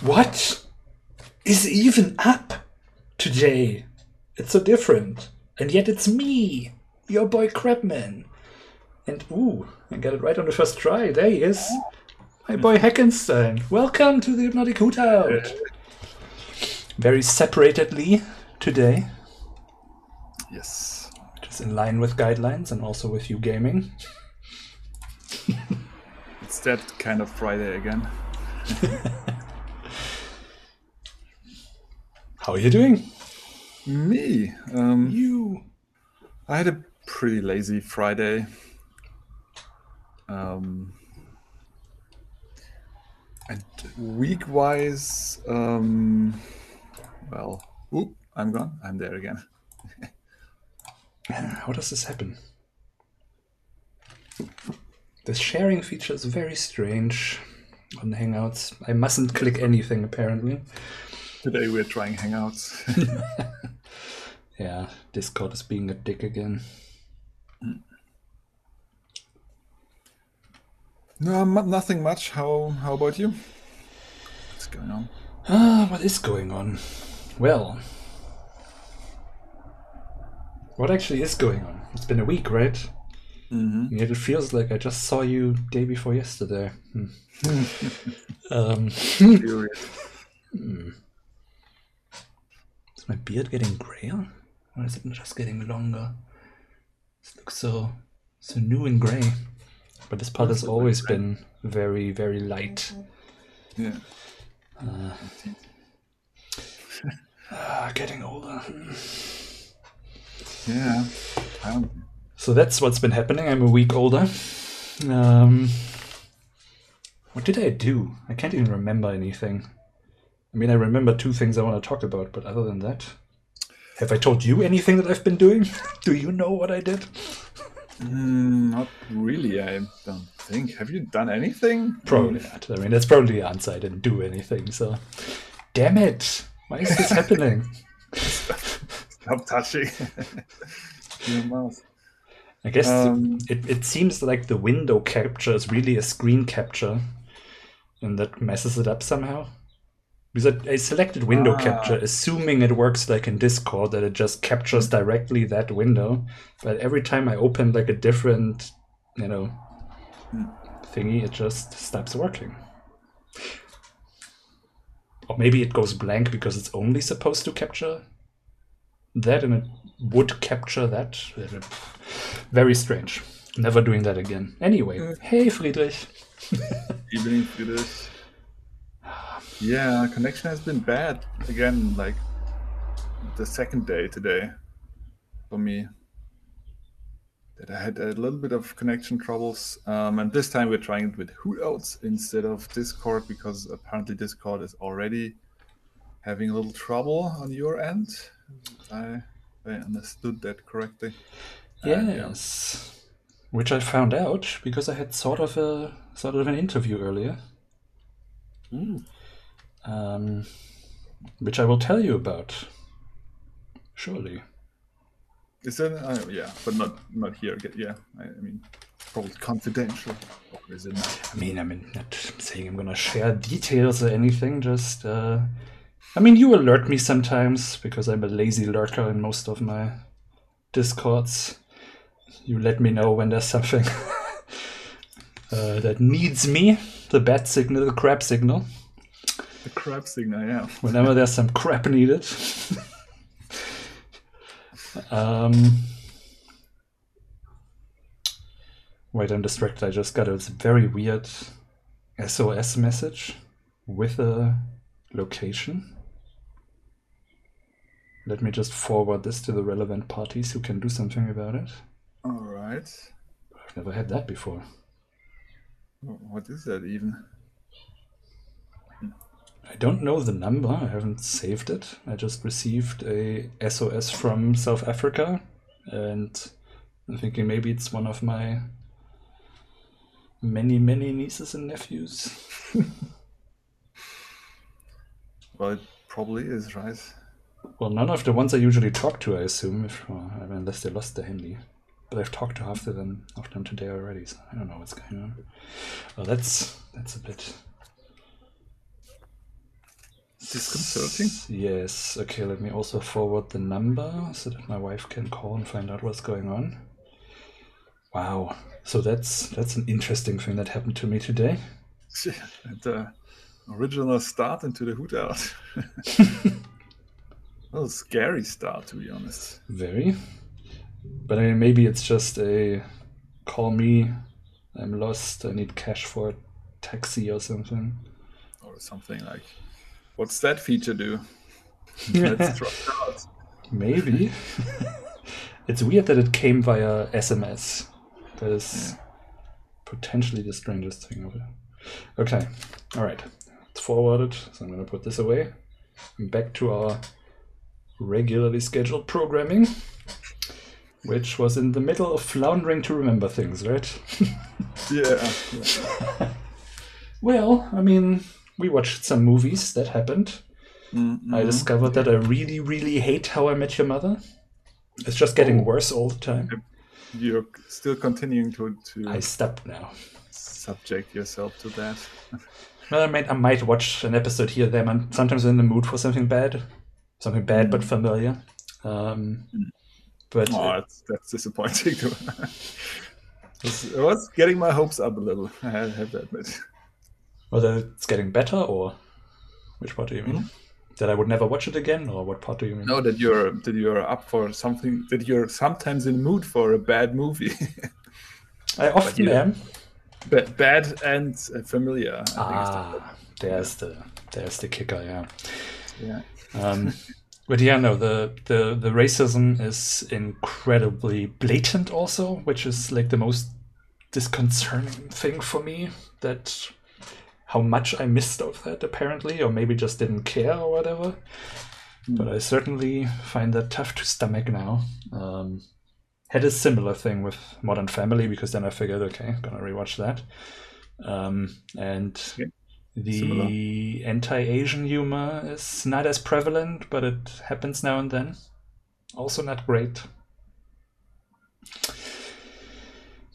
What is even up today? It's so different. And yet it's me, your boy Crabman. And ooh, I got it right on the first try. There he is. My boy Heckenstein. Welcome to the Hypnotic Hootout. Very separatedly today, Yes. which is in line with guidelines and also with you gaming. It's that kind of Friday again. How are you doing? Me. Um, You. I had a pretty lazy Friday. Um, and week wise, um, well, oop, I'm gone. I'm there again. How does this happen? The sharing feature is very strange on Hangouts. I mustn't click anything apparently. Today we're trying Hangouts. Yeah, Discord is being a dick again. no, nothing much. How How about you? What's going on? Ah, what is going on? Well, what actually is going on? It's been a week, right? Mm-hmm. Yet it feels like I just saw you day before yesterday. Hmm. um. is my beard getting grayer, or is it just getting longer? It looks so so new and gray. But this part has always been very very light. Yeah. Ah, getting older. Yeah. I So that's what's been happening. I'm a week older. Um, what did I do? I can't even remember anything. I mean, I remember two things I want to talk about, but other than that, have I told you anything that I've been doing? do you know what I did? Mm, not really. I don't think. Have you done anything? Probably not. I mean, that's probably the answer. I didn't do anything. So, damn it! Why is this happening? Stop touching your mouth. I guess Um, it, it seems like the window capture is really a screen capture, and that messes it up somehow. Because I, I selected window Ah. capture, assuming it works like in Discord, that it just captures directly that window. But every time I open like a different, you know, Hmm. thingy, it just stops working. Or maybe it goes blank because it's only supposed to capture that and it would capture that. Very strange. Never doing that again. Anyway, hey Friedrich. Evening, Friedrich. Yeah, connection has been bad again. Like the second day today for me. That I had a little bit of connection troubles, um, and this time we're trying it with Hootouts instead of Discord because apparently Discord is already having a little trouble on your end. I, I understood that correctly. Uh, yeah. Yes. Which I found out because I had sort of a sort of an interview earlier. Ooh. Um, which I will tell you about. Surely. Is that uh, yeah, but not not here. Yeah, I, I mean, probably confidential. Or is it not? I mean, I mean, not saying I'm gonna share details or anything. Just, uh, I mean, you alert me sometimes because I'm a lazy lurker in most of my discords. You let me know when there's something uh, that needs me. The bat signal, the crap signal. The crab signal, yeah. Whenever there's some crap needed. um, wait, I'm distracted. I just got a very weird SOS message with a location. Let me just forward this to the relevant parties who can do something about it. All right. I've never had that before. What is that even? I don't know the number. I haven't saved it. I just received a SOS from South Africa, and I'm thinking maybe it's one of my many, many nieces and nephews. Well, it probably is, right? Well, none of the ones I usually talk to, I assume, if well, unless they lost their handy. But I've talked to half of them, of them today already, so I don't know what's going on. Well, that's that's a bit. Disconcerting. Yes. Okay, let me also forward the number so that my wife can call and find out what's going on. Wow. So that's that's an interesting thing that happened to me today. the uh, original start into the hoot out. a scary start, to be honest. Very. But I mean, maybe it's just a call me. I'm lost. I need cash for a taxi or something. Or something like, what's that feature do? Let's try it out. Maybe. it's weird that it came via SMS. That is yeah. potentially the strangest thing of it. Okay, all right. It's forwarded, so I'm going to put this away. I'm back to our regularly scheduled programming, which was in the middle of floundering to remember things, right? yeah. yeah. well, I mean, we watched some movies that happened. Mm-hmm. I discovered that I really, really hate How I Met Your Mother. It's just getting oh. worse all the time. You're still continuing to, to. I stopped now. Subject yourself to that. well, I might, I might watch an episode here there. I'm sometimes in the mood for something bad something bad but mm. familiar. Um, but oh, that's, that's disappointing. it was getting my hopes up a little. I have to admit. Whether it's getting better, or which part do you mean? Mm-hmm. That I would never watch it again, or what part do you mean? No, that you're that you're up for something. That you're sometimes in the mood for a bad movie. I often am. B- bad and familiar. I ah, there's the there's the kicker. Yeah. Yeah. Um, but yeah, no, the, the the racism is incredibly blatant, also, which is like the most disconcerting thing for me. That how much I missed of that, apparently, or maybe just didn't care or whatever. Mm. But I certainly find that tough to stomach now. Um, had a similar thing with Modern Family because then I figured, okay, I'm gonna rewatch that. Um, and the anti-Asian humor is not as prevalent, but it happens now and then. Also not great.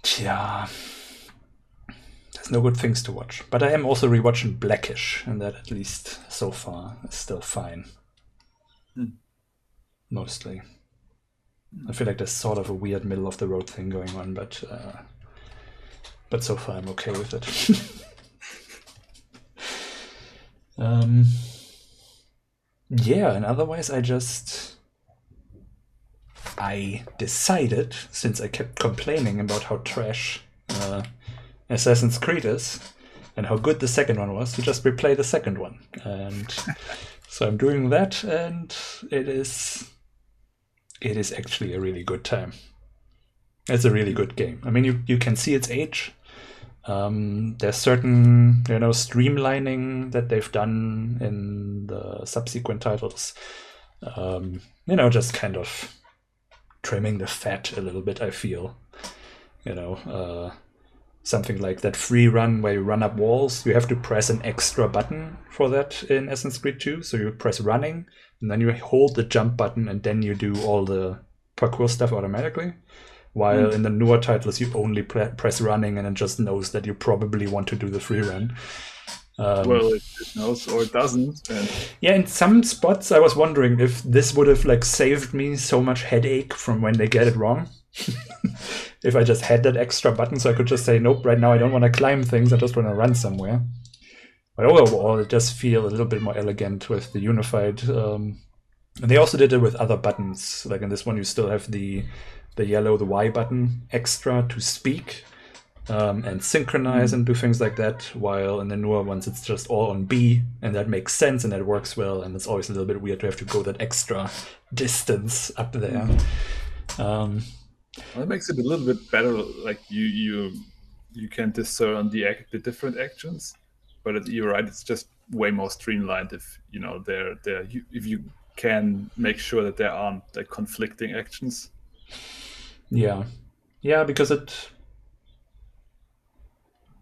Tja. There's no good things to watch. But I am also rewatching Blackish, and that at least so far is still fine. Hmm. Mostly. I feel like there's sort of a weird middle of the road thing going on, but uh, but so far I'm okay with it. Um, yeah, and otherwise, I just. I decided, since I kept complaining about how trash uh, Assassin's Creed is and how good the second one was, to just replay the second one. And so I'm doing that, and it is. It is actually a really good time. It's a really good game. I mean, you, you can see its age um, there's certain, you know, streamlining that they've done in the subsequent titles. Um, you know, just kind of trimming the fat a little bit. I feel, you know, uh, something like that free run where you run up walls. You have to press an extra button for that in Assassin's Creed 2. So you press running, and then you hold the jump button, and then you do all the parkour stuff automatically. While mm. in the newer titles, you only pre- press running and it just knows that you probably want to do the free run. Um, well, it, it, knows or it doesn't. And... Yeah, in some spots, I was wondering if this would have like saved me so much headache from when they get it wrong. if I just had that extra button, so I could just say, "Nope, right now I don't want to climb things. I just want to run somewhere." But overall, it does feel a little bit more elegant with the unified. Um, and they also did it with other buttons. Like in this one, you still have the the yellow, the Y button extra to speak um, and synchronize mm. and do things like that. While in the newer ones, it's just all on B, and that makes sense and that works well. And it's always a little bit weird to have to go that extra distance up there. Um, well, that makes it a little bit better. Like you, you, you can discern the act, the different actions. But you're right; it's just way more streamlined if you know they're they're if you can make sure that there aren't like conflicting actions yeah, yeah, because it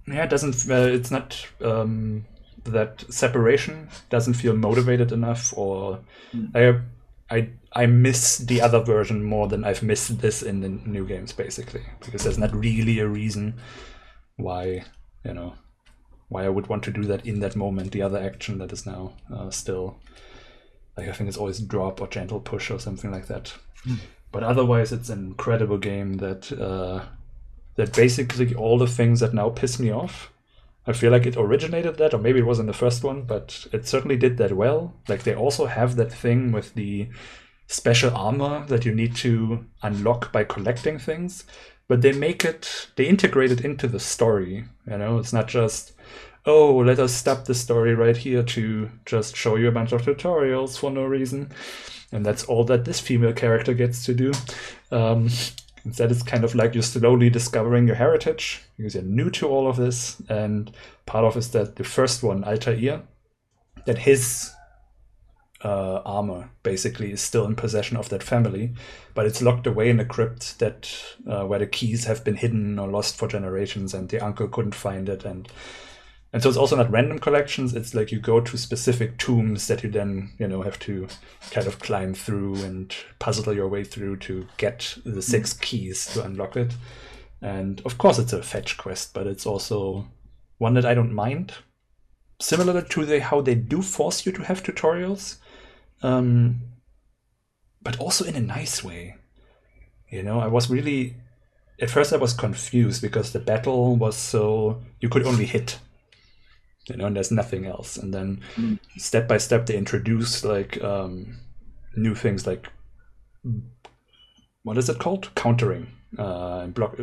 yeah it doesn't uh, it's not um, that separation doesn't feel motivated enough or mm. I I I miss the other version more than I've missed this in the new games basically because there's not really a reason why you know why I would want to do that in that moment. The other action that is now uh, still, like I think it's always drop or gentle push or something like that. Mm. But otherwise, it's an incredible game that uh, that basically all the things that now piss me off. I feel like it originated that, or maybe it was in the first one, but it certainly did that well. Like they also have that thing with the special armor that you need to unlock by collecting things but they make it they integrate it into the story you know? It's not just oh let us stop the story right here to just show you a bunch of tutorials for no reason and that's all that this female character gets to do. Um, instead it's kind of like you're slowly discovering your heritage because you're new to all of this and part of is that the first one altair that his uh, armor basically is still in possession of that family, but it's locked away in a crypt that uh, where the keys have been hidden or lost for generations, and the uncle couldn't find it, and and so it's also not random collections. It's like you go to specific tombs that you then you know have to kind of climb through and puzzle your way through to get the six mm. keys to unlock it. And of course, it's a fetch quest, but it's also one that I don't mind similar to the, how they do force you to have tutorials um, but also in a nice way. You know, I was really at first I was confused because the battle was so you could only hit. You know, and there's nothing else. And then mm. step by step they introduce like um, new things like what is it called? Countering. Uh, block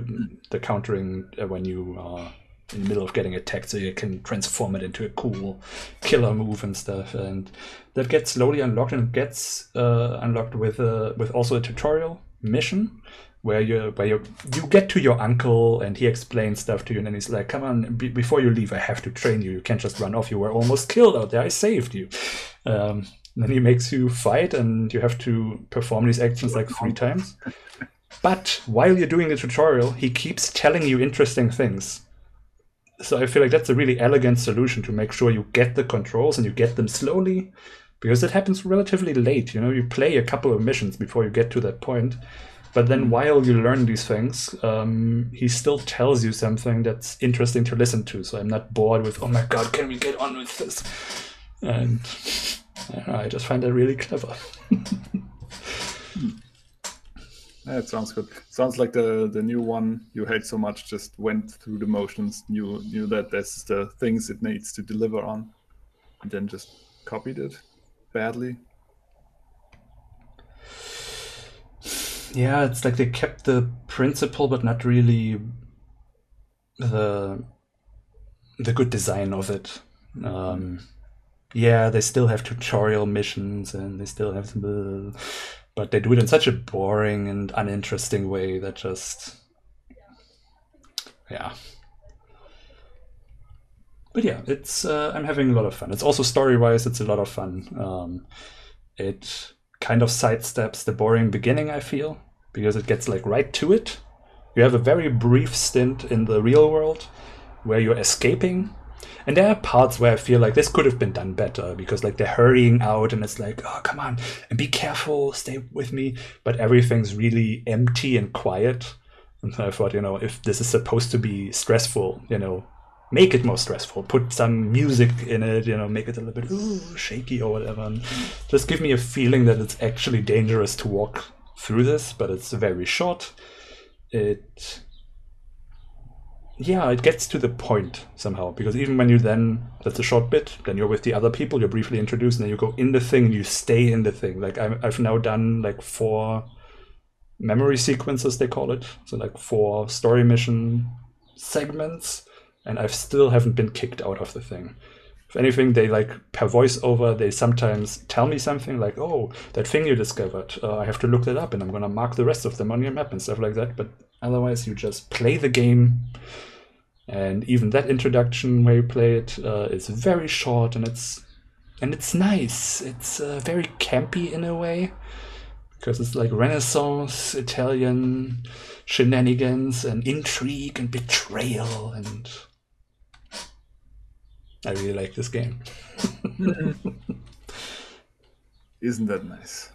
the countering when you are in the middle of getting attacked, so you can transform it into a cool killer move and stuff. And that gets slowly unlocked and gets uh, unlocked with a, with also a tutorial mission where you where you you get to your uncle and he explains stuff to you and then he's like, "Come on, before you leave, I have to train you. You can't just run off. You were almost killed out there. I saved you." Um, then he makes you fight and you have to perform these actions like three times. But while you're doing the tutorial, he keeps telling you interesting things so I feel like that's a really elegant solution to make sure you get the controls and you get them slowly, because it happens relatively late. You know, you play a couple of missions before you get to that point, but then mm. while you learn these things, um, he still tells you something that's interesting to listen to. So I'm not bored with, oh my god, can we get on with this? And I, know, I just find that really clever. That sounds good. Sounds like the the new one you hate so much just went through the motions, knew knew that that's the things it needs to deliver on, and then just copied it badly. Yeah, it's like they kept the principle, but not really the the good design of it. Um, yeah, they still have tutorial missions, and they still have the but they do it in such a boring and uninteresting way that just yeah. But yeah it's uh, i'm having a lot of fun. It's also story wise it's a lot of fun. Um, it kind of sidesteps the boring beginning i feel because it gets like right to it. You have a very brief stint in the real world where you're escaping and there are parts where I feel like this could have been done better because like they're hurrying out and it's like, oh come on and be careful, stay with me. But everything's really empty and quiet. And so I thought, you know, if this is supposed to be stressful, you know, make it more stressful. Put some music in it, you know, make it a little bit ooh, shaky or whatever. And just give me a feeling that it's actually dangerous to walk through this, but it's very short. It yeah, it gets to the point somehow because even when you then that's a short bit, then you're with the other people, you're briefly introduced, and then you go in the thing and you stay in the thing. Like i have now done like four memory sequences they call it, so like four story mission segments, and I've still haven't been kicked out of the thing. If anything, they like per voiceover, they sometimes tell me something like, "Oh, that thing you discovered, uh, I have to look that up, and I'm gonna mark the rest of them on your map and stuff like that." But otherwise, you just play the game. And even that introduction where you play it uh, is very short and it's and it's nice. It's uh, very campy in a way. Because it's like renaissance italian shenanigans and intrigue and betrayal and i really like this game. Isn't that nice?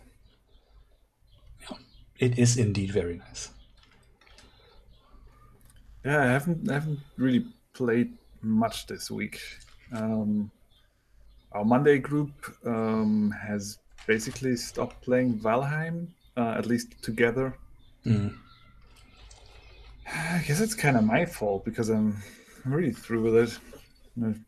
Yeah, it is indeed very nice yeah, I haven't I haven't really played much this week. Um, our Monday group um, has basically stopped playing Valheim, uh, at least together. Mm. I guess it's kind of my fault because I'm really through with it. I'm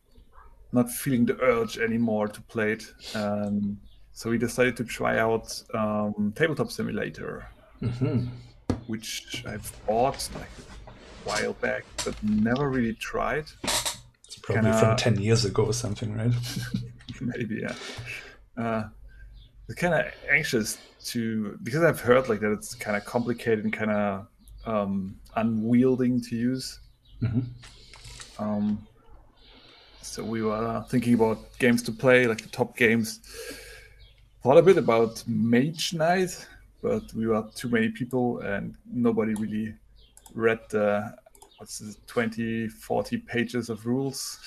not feeling the urge anymore to play it. Um, so we decided to try out um, Tabletop Simulator, hmm which I've bought like while back, but never really tried. It's probably Kinda- from 10 years ago or something, right? Maybe, yeah. Uh, kind of anxious to because I've heard like that it's kind of complicated and kind of um, unwielding to use. hmm Um, so we were thinking about games to play, like the top games. Thought a bit about Mage Knight, but we were too many people and nobody really read the what's it, 20, 40 pages of rules.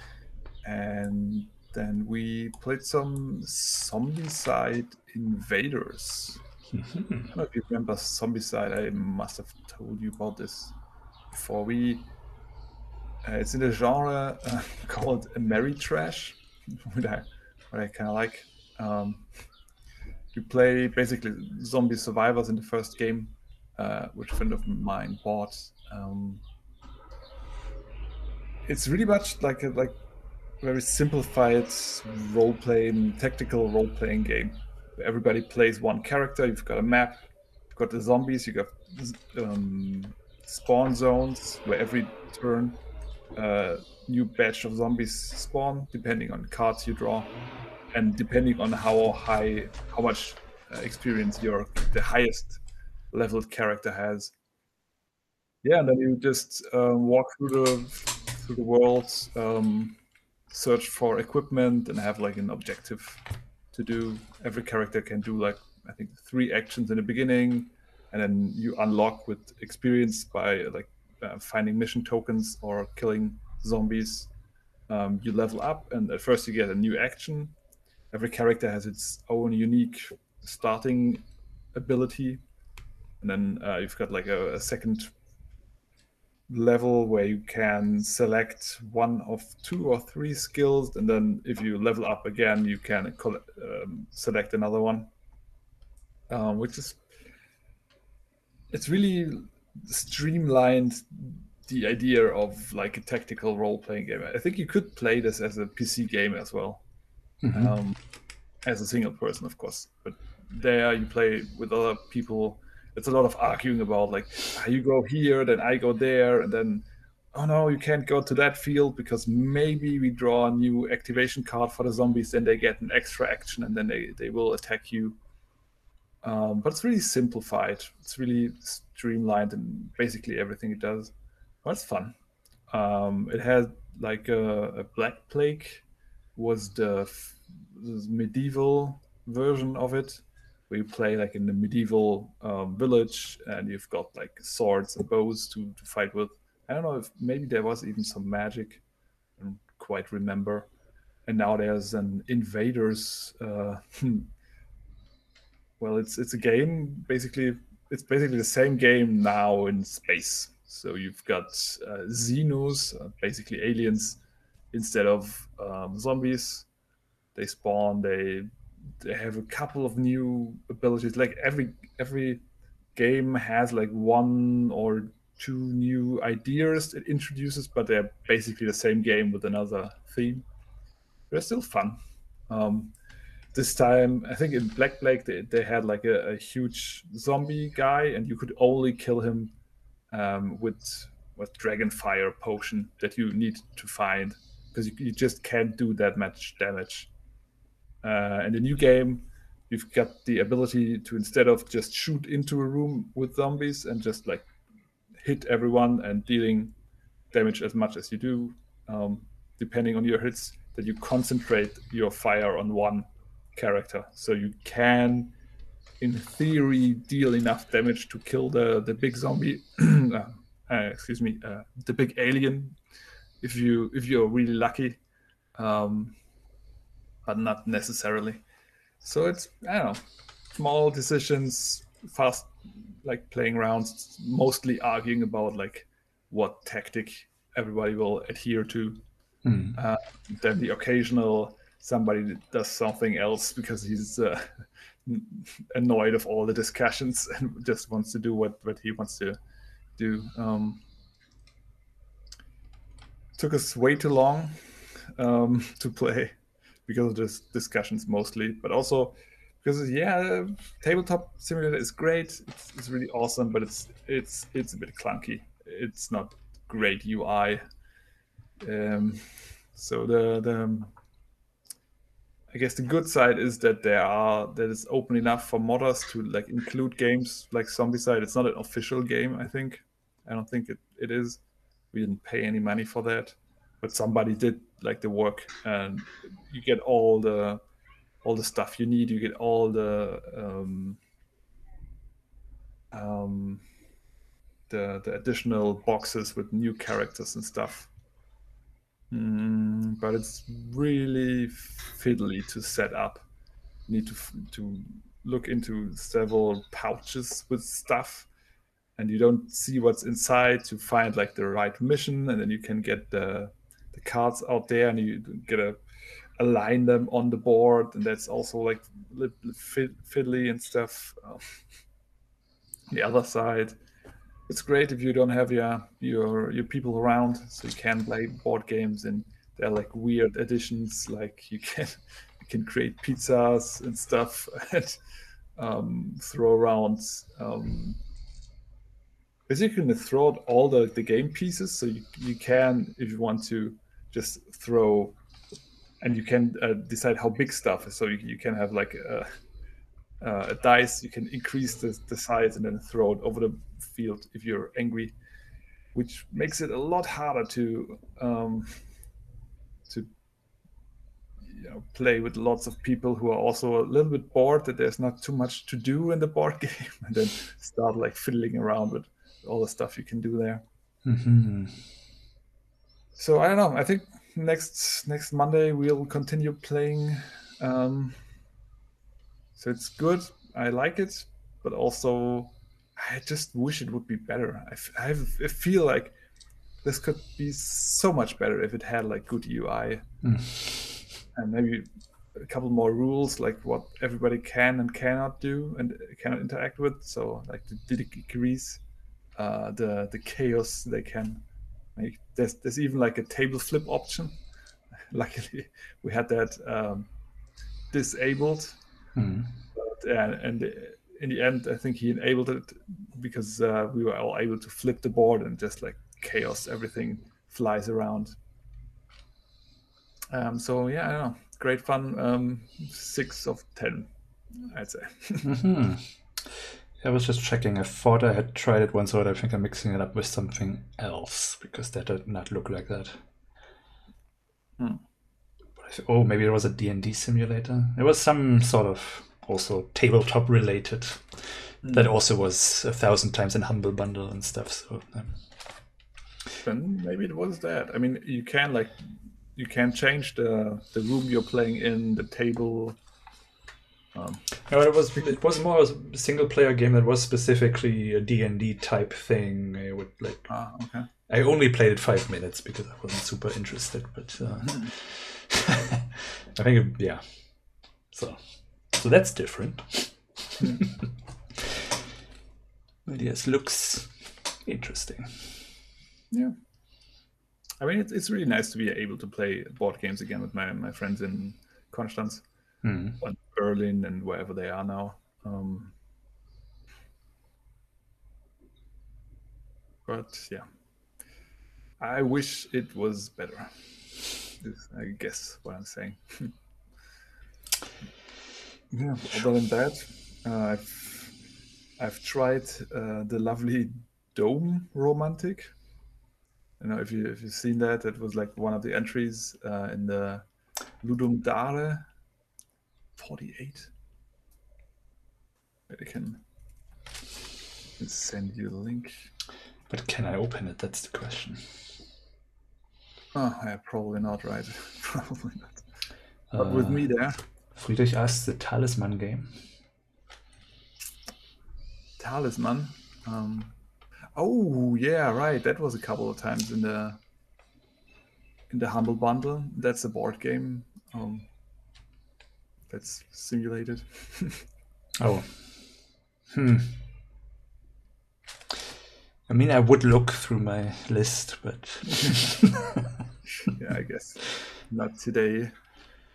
and then we played some Zombicide Invaders. I don't know if you remember Zombicide. I must have told you about this before. We uh, it's in a genre uh, called Ameritrash, what I what I kind of like. Um, you play basically zombie survivors in the first game, uh, which friend of mine bought. Um, it's really much like a like very simplified role playing, tactical role playing game. Everybody plays one character. You've got a map. You've got the zombies. You've got um, spawn zones where every turn uh, new batch of zombies spawn, depending on cards you draw, and depending on how high, how much uh, experience your the highest leveled character has. Yeah, and then you just uh, walk through the through the world, um, search for equipment, and have like an objective to do. Every character can do like I think three actions in the beginning, and then you unlock with experience by like uh, finding mission tokens or killing zombies. Um, you level up, and at first you get a new action. Every character has its own unique starting ability, and then uh, you've got like a, a second level where you can select one of two or three skills, and then if you level up again, you can um, select another one, um, which is it's really streamlined the idea of like a tactical role-playing game. I think you could play this as a PC game as well, Mhm. um, as a single person, of course. But there you play with other people. It's a lot of arguing about like ah, you go here, then I go there, and then oh no, you can't go to that field because maybe we draw a new activation card for the zombies, then they get an extra action, and then they they will attack you. Um, but it's really simplified. It's really streamlined and basically everything it does. But it's fun. Um, it had like a, a Black Plague was the, f- the medieval version of it, where you play like in the medieval um, village and you've got like swords and bows to, to fight with. I don't know if maybe there was even some magic. I don't quite remember. And now there's an invaders uh, well it's it's a game basically it's basically the same game now in space so you've got uh, xenos uh, basically aliens instead of um, zombies they spawn they they have a couple of new abilities. Like every every game has like one or two new ideas it introduces but they're basically the same game with another theme. They're still fun. Um, this time i think in black plague they, they had like a, a huge zombie guy and you could only kill him um, with with dragon fire potion that you need to find because you, you just can't do that much damage uh, in the new game you've got the ability to instead of just shoot into a room with zombies and just like hit everyone and dealing damage as much as you do um, depending on your hits that you concentrate your fire on one character. So you can in theory deal enough damage to kill the the big zombie uh, uh, excuse me uh, the big alien if you if you're really lucky. Um, but not necessarily so it's i don't know small decisions fast like playing around mostly arguing about like what tactic everybody will adhere to. Hmm. Uh, then the occasional somebody does something else because he's uh, annoyed of all the discussions and just wants to do what, what he wants to do. Um, took us way too long um, to play because of this discussions mostly, but also because yeah, tabletop simulator is great. It's, it's really awesome, but it's it's it's a bit clunky. It's not great UI. Um, so the the I guess the good side is that there are that it's open enough for modders to like include games like Zombicide. It's not an official game, I think. I don't think it, it is. We didn't pay any money for that, but somebody did like the work, and you get all the all the stuff you need. You get all the um, um, the the additional boxes with new characters and stuff. Mm, but it's really fiddly to set up. You need to to look into several pouches with stuff, and you don't see what's inside to find like the right mission, and then you can get the the cards out there, and you get a align them on the board, and that's also like li- li- fid- fiddly and stuff. Um, the other side, it's great if you don't have your your your people around, so you can play board games, and they're like weird additions, like you can you can create pizzas and stuff, and um, throw around. Um, basically, can throw out all the, the game pieces, so you, you can, if you want to, just throw and you can uh, decide how big stuff is. So you, you can have like a, uh, a dice. You can increase the, the size and then throw it over the field if you're angry, which makes it a lot harder to um, to you know play with lots of people who are also a little bit bored that there's not too much to do in the board game, and then start like fiddling around with all the stuff you can do there. hmm So I don't know. I think next next Monday we'll continue playing. Um, so it's good. I like it, but also I just wish it would be better. I, f- I have, I feel like this could be so much better if it had like good UI and maybe a couple more rules, like what everybody can and cannot do and cannot interact with. So like the degrees, uh, the the chaos they can make. There's there's even like a table flip option. Luckily, we had that um, disabled, Hmm. but, uh, and in the end, I think he enabled it because uh, we were all able to flip the board and just like chaos, everything flies around. Um, so yeah, I don't know, great fun. Um, six of ten, I'd say. hmm I was just checking. I thought I had tried it once, but I think I'm mixing it up with something else because that did not look like that. Hmm. But I th- oh, maybe it was a D&D simulator. It was some sort of also tabletop related. That also was a thousand times in Humble Bundle and stuff. So um, then maybe it was that. I mean, you can like you can change the the room you're playing in, the table. Um, No, it was it was more a single player game that was specifically a D&D type thing. I would like ah, okay. I only played it 5 minutes because I wasn't super interested, but uh, I think it- yeah. So so that's different. but yes, looks interesting. Yeah. I mean, it's, it's really nice to be able to play board games again with my, my friends in Konstanz And Berlin and wherever they are now. Um, but yeah, I wish it was better. I guess what I'm saying. yeah. Other than that, uh, I've I've tried uh, the lovely Dome Romantik. You know, if you if you've seen that, it was like one of the entries uh, in the Ludum Dare 48. But I can send you the link. But can I open it? That's the question. Oh, yeah, probably not, right? probably not. But with me there, Friedrich asks the Talisman game. Talisman. Um, oh, yeah, right. That was a couple of times in the in the Humble Bundle. That's a board game. Um, that's simulated. Oh. Hmm. I mean, I would look through my list, but yeah, I guess not today.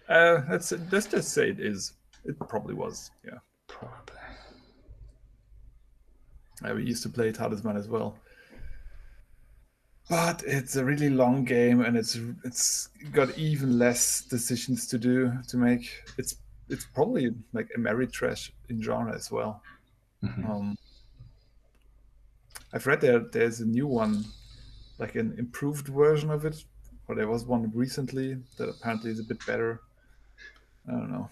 Uh, let's let's just say it is. It probably was. Yeah, probably. We used to play Talisman as well, but it's a really long game, and it's it's got even less decisions to do to make. It's it's probably like a Ameritrash in genre as well. Mhm. Um, I've read there there's a new one, like an improved version of it, or there was one recently that apparently is a bit better. I don't know.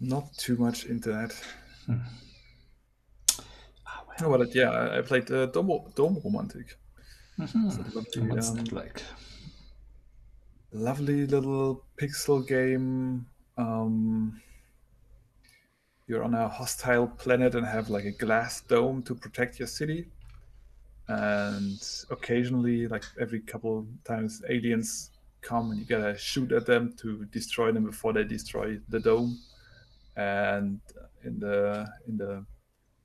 Not too much into that. Well. Oh, but yeah, I- played uh, Dome, Dome Romantik. Mhm. So What's um, that like? Lovely little pixel game. Um, you're on a hostile planet and have like a glass dome to protect your city. And occasionally, like every couple times, aliens come and you gotta shoot at them to destroy them before they destroy the dome. And in the in the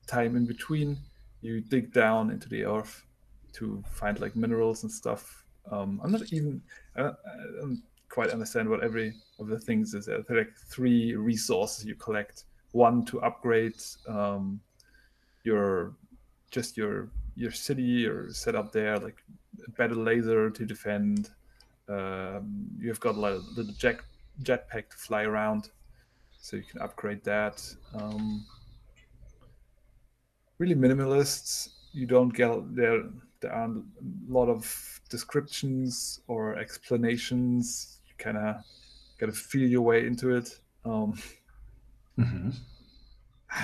time in between, you dig down into the earth to find like minerals and stuff. Um, I'm not even I don't, quite understand what every of the things is. There are like three resources you collect. One to upgrade um, your just your your city or set up there, like a better laser to defend. Um, you've got like a little jet jetpack to fly around, so you can upgrade that. Um, really minimalists. You don't get there. There aren't a lot of descriptions or explanations. You kind of got to feel your way into it. Um, Mhm.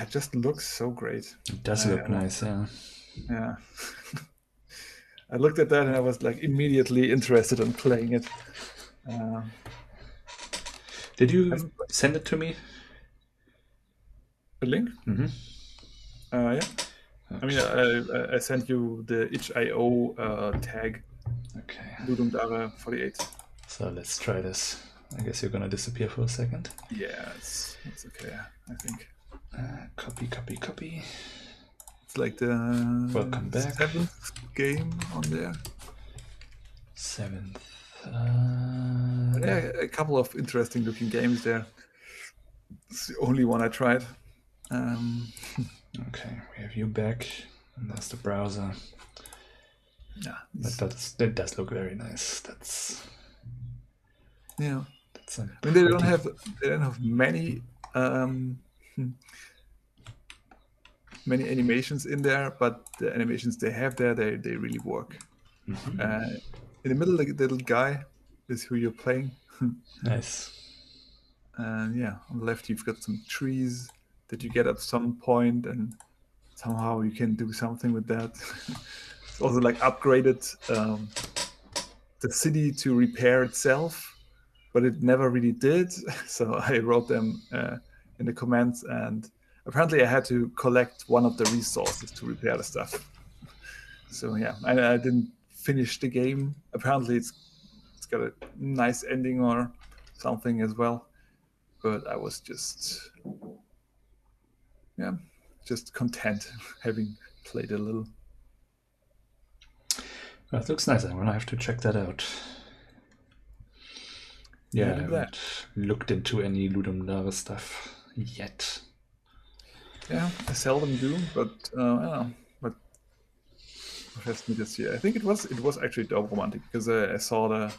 it just looks so great. It does I- look nice, yeah. Yeah. I looked at that and I was like immediately interested in playing it. Uh, Did you send it to me? a link? Mm-hmm. Uh, yeah. I mean, I, I- I sent you the itch.io uh, tag, Okay, Ludum Dare 48. so let's try this. I guess you're gonna disappear for a second. Yeah, it's, it's okay, I think. Uh, copy, copy, copy. It's like the Welcome back. seventh game on there. Seventh. Uh, Yeah, a couple of interesting looking games there. It's the only one I tried. Um, Okay, we have you back, and there's the browser. yeah, That does that does look very nice. That's yeah. that's. I mean, they don't have they don't have many um, hmm, many animations in there, but the animations they have there, they they really work. Mhm. Uh, in the middle, the little guy is who you're playing, nice. and yeah, on the left you've got some trees that you get at some point, and somehow you can do something with that. it's also like upgraded um, the city to repair itself, but it never really did. So I wrote them uh, in the comments, and apparently I had to collect one of the resources to repair the stuff. So yeah, I, I didn't finish the game. Apparently it's it's got a nice ending or something as well, but I was just yeah, just content having played a little. That looks nice. I'm gonna have to check that out. Yeah, I haven't looked into any Ludum Dare stuff yet. Yeah, I seldom do, but uh, I don't know. But me this year. I think it was it was actually Dome Romantik because I, I saw the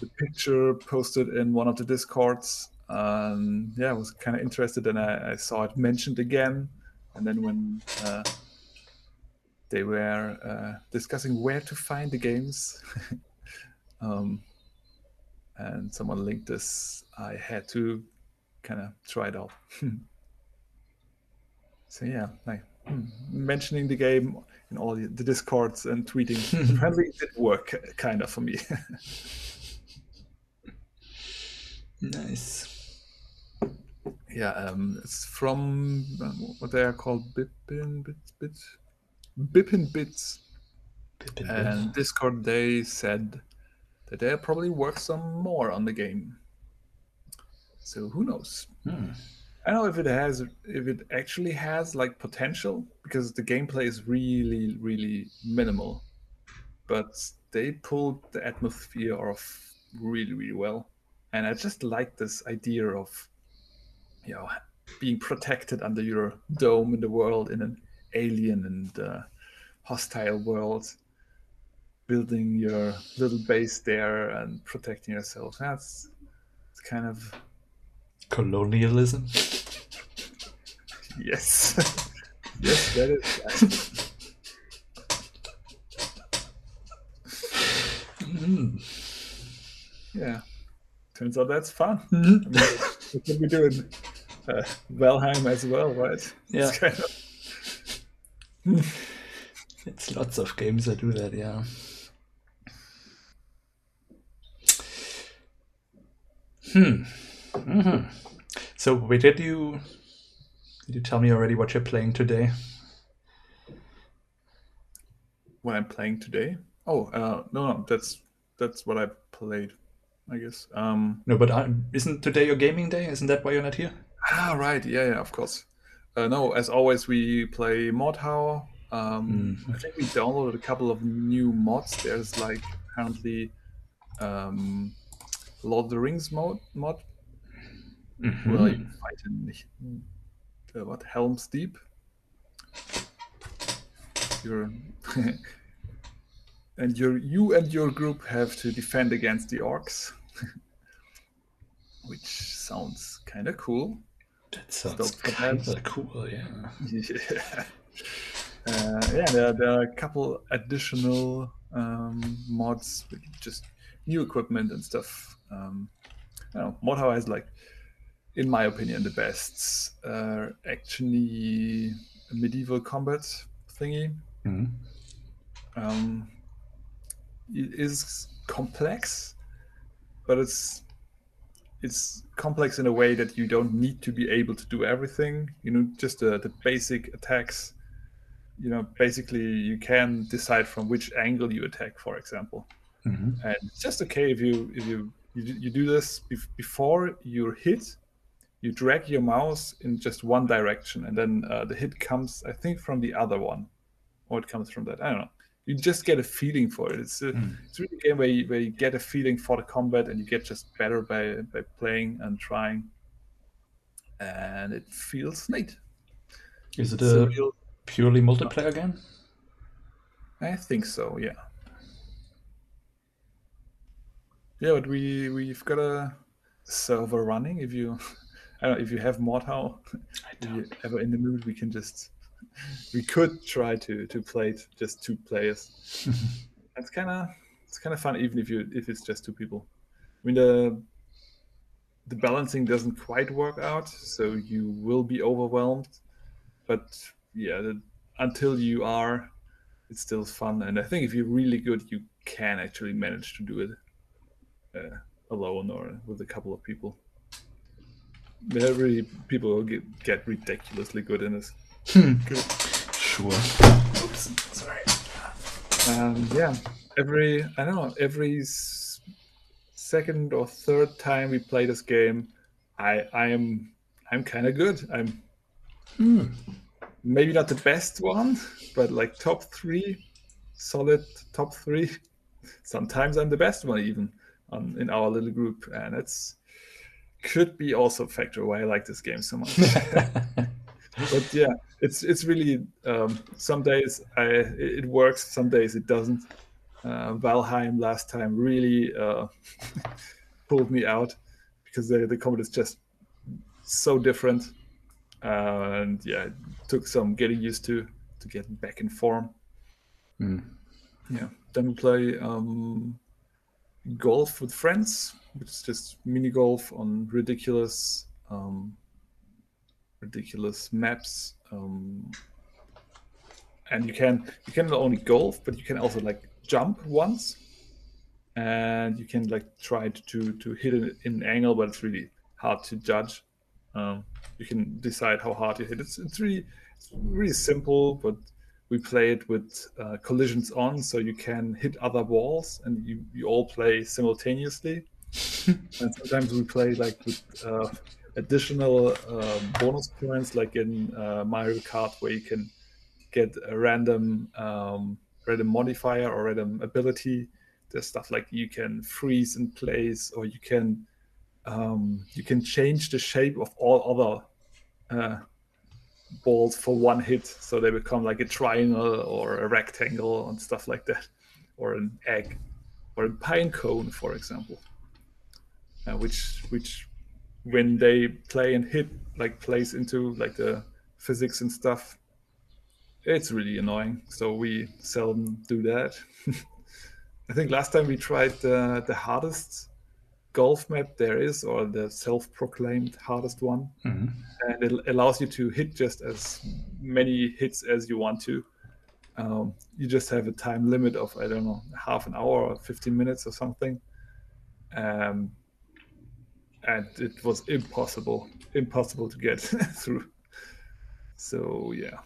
the picture posted in one of the discords. Um, yeah, I was kind of interested, and I, I saw it mentioned again. And then when uh, they were uh, discussing where to find the games, um, and someone linked this, I had to kind of try it out. So yeah, like hmm, mentioning the game in all the, the discords and tweeting apparently it did work kind of for me. Nice. Yeah, um, it's from um, what they are called Bippinbits Bits Bippinbits. Bit, bit, bit. And Discord they said that they'll probably work some more on the game. So who knows? Hmm. I don't know if it has if it actually has like potential because the gameplay is really really minimal, but they pulled the atmosphere off really really well, and I just like this idea of you know being protected under your dome in the world in an alien and uh, hostile world, building your little base there and protecting yourself. That's it's kind of Colonialism. Yes. yes, that is. Mm. Yeah. Turns out that's fun. I mean, that's what we do uh, Valheim as well, right? Yeah. It's kind of, It's lots of games that do that, yeah. Hmm. hmm So, wait, did you did you tell me already what you're playing today? what I'm playing today. Oh, uh, no, no, that's that's what I played, I guess. Um, No, but I, isn't today your gaming day? Isn't that why you're not here? Ah, right, yeah, yeah, of course. Uh, no, as always, we play Mordhau. Um, I think we downloaded a couple of new mods. There's like apparently um, Lord of the Rings mod, mod Mhm. where you fight in uh, what Helm's Deep. You're and your you and your group have to defend against the orcs, which sounds kind of cool. That sounds kind of cool, yeah. yeah. Uh, yeah, there, there are a couple additional um, mods with just new equipment and stuff. Um, I don't know, Mordhau has like, in my opinion, the best uh, actually medieval combat thingy. Mhm. Um, it is complex, but it's it's complex in a way that you don't need to be able to do everything. You know, just the, the basic attacks. You know, basically you can decide from which angle you attack, for example, Mhm. and it's just okay if you if you you, do- you do this bef- before you hit. You drag your mouse in just one direction, and then uh, the hit comes, I think, from the other one, or it comes from that. I don't know. You just get a feeling for it. It's a, Mm. it's really a game where you, where you get a feeling for the combat, and you get just better by by playing and trying, and it feels neat. Is it It's a real- purely multiplayer game? I think so. Yeah. Yeah, but we we've got a server running. If you, I don't know if you have Mordhau, I if you're ever in the mood, we can just we could try to to play it just two players. It's kind of it's kind of fun, even if you if it's just two people. I mean the the balancing doesn't quite work out, so you will be overwhelmed. But yeah, the, until you are, it's still fun. And I think if you're really good, you can actually manage to do it uh, alone or with a couple of people. There really people get, get ridiculously good in this. Sure. Oops. Sorry. And yeah, every I don't know every second or third time we play this game, I I am I'm kind of good. I'm Hmm. maybe not the best one, but like top three, solid top three. Sometimes I'm the best one even on in our little group, and it's could be also a factor why I like this game so much. but yeah, it's it's really um, some days I it, works, some days it doesn't. Uh, Valheim last time really uh, pulled me out because the the combat is just so different, uh, and yeah, it took some getting used to to get back in form. Hmm. Yeah, then we play um, golf with friends, which is just mini golf on ridiculous, um, ridiculous maps. Um, and you can you can not only golf, but you can also like jump once, and you can like try to to hit it in an angle, but it's really hard to judge. Um, you can decide how hard you hit. It's it's really it's really simple, but we play it with uh, collisions on, so you can hit other walls, and you, you all play simultaneously. and sometimes we play like with uh, additional um, bonus points, like in uh, Mario Kart, where you can get a random um, random modifier or random ability. There's stuff like you can freeze in place, or you can um, you can change the shape of all other uh, balls for one hit, so they become like a triangle or a rectangle and stuff like that, or an egg, or a pine cone, for example, uh, which which when they play and hit like plays into like the physics and stuff. It's really annoying, so we seldom do that. I think last time we tried the, the hardest golf map there is, or the self-proclaimed hardest one, Mhm. and it allows you to hit just as many hits as you want to. Um, you just have a time limit of I don't know half an hour or 15 minutes or something, um, and it was impossible, impossible to get through. So yeah,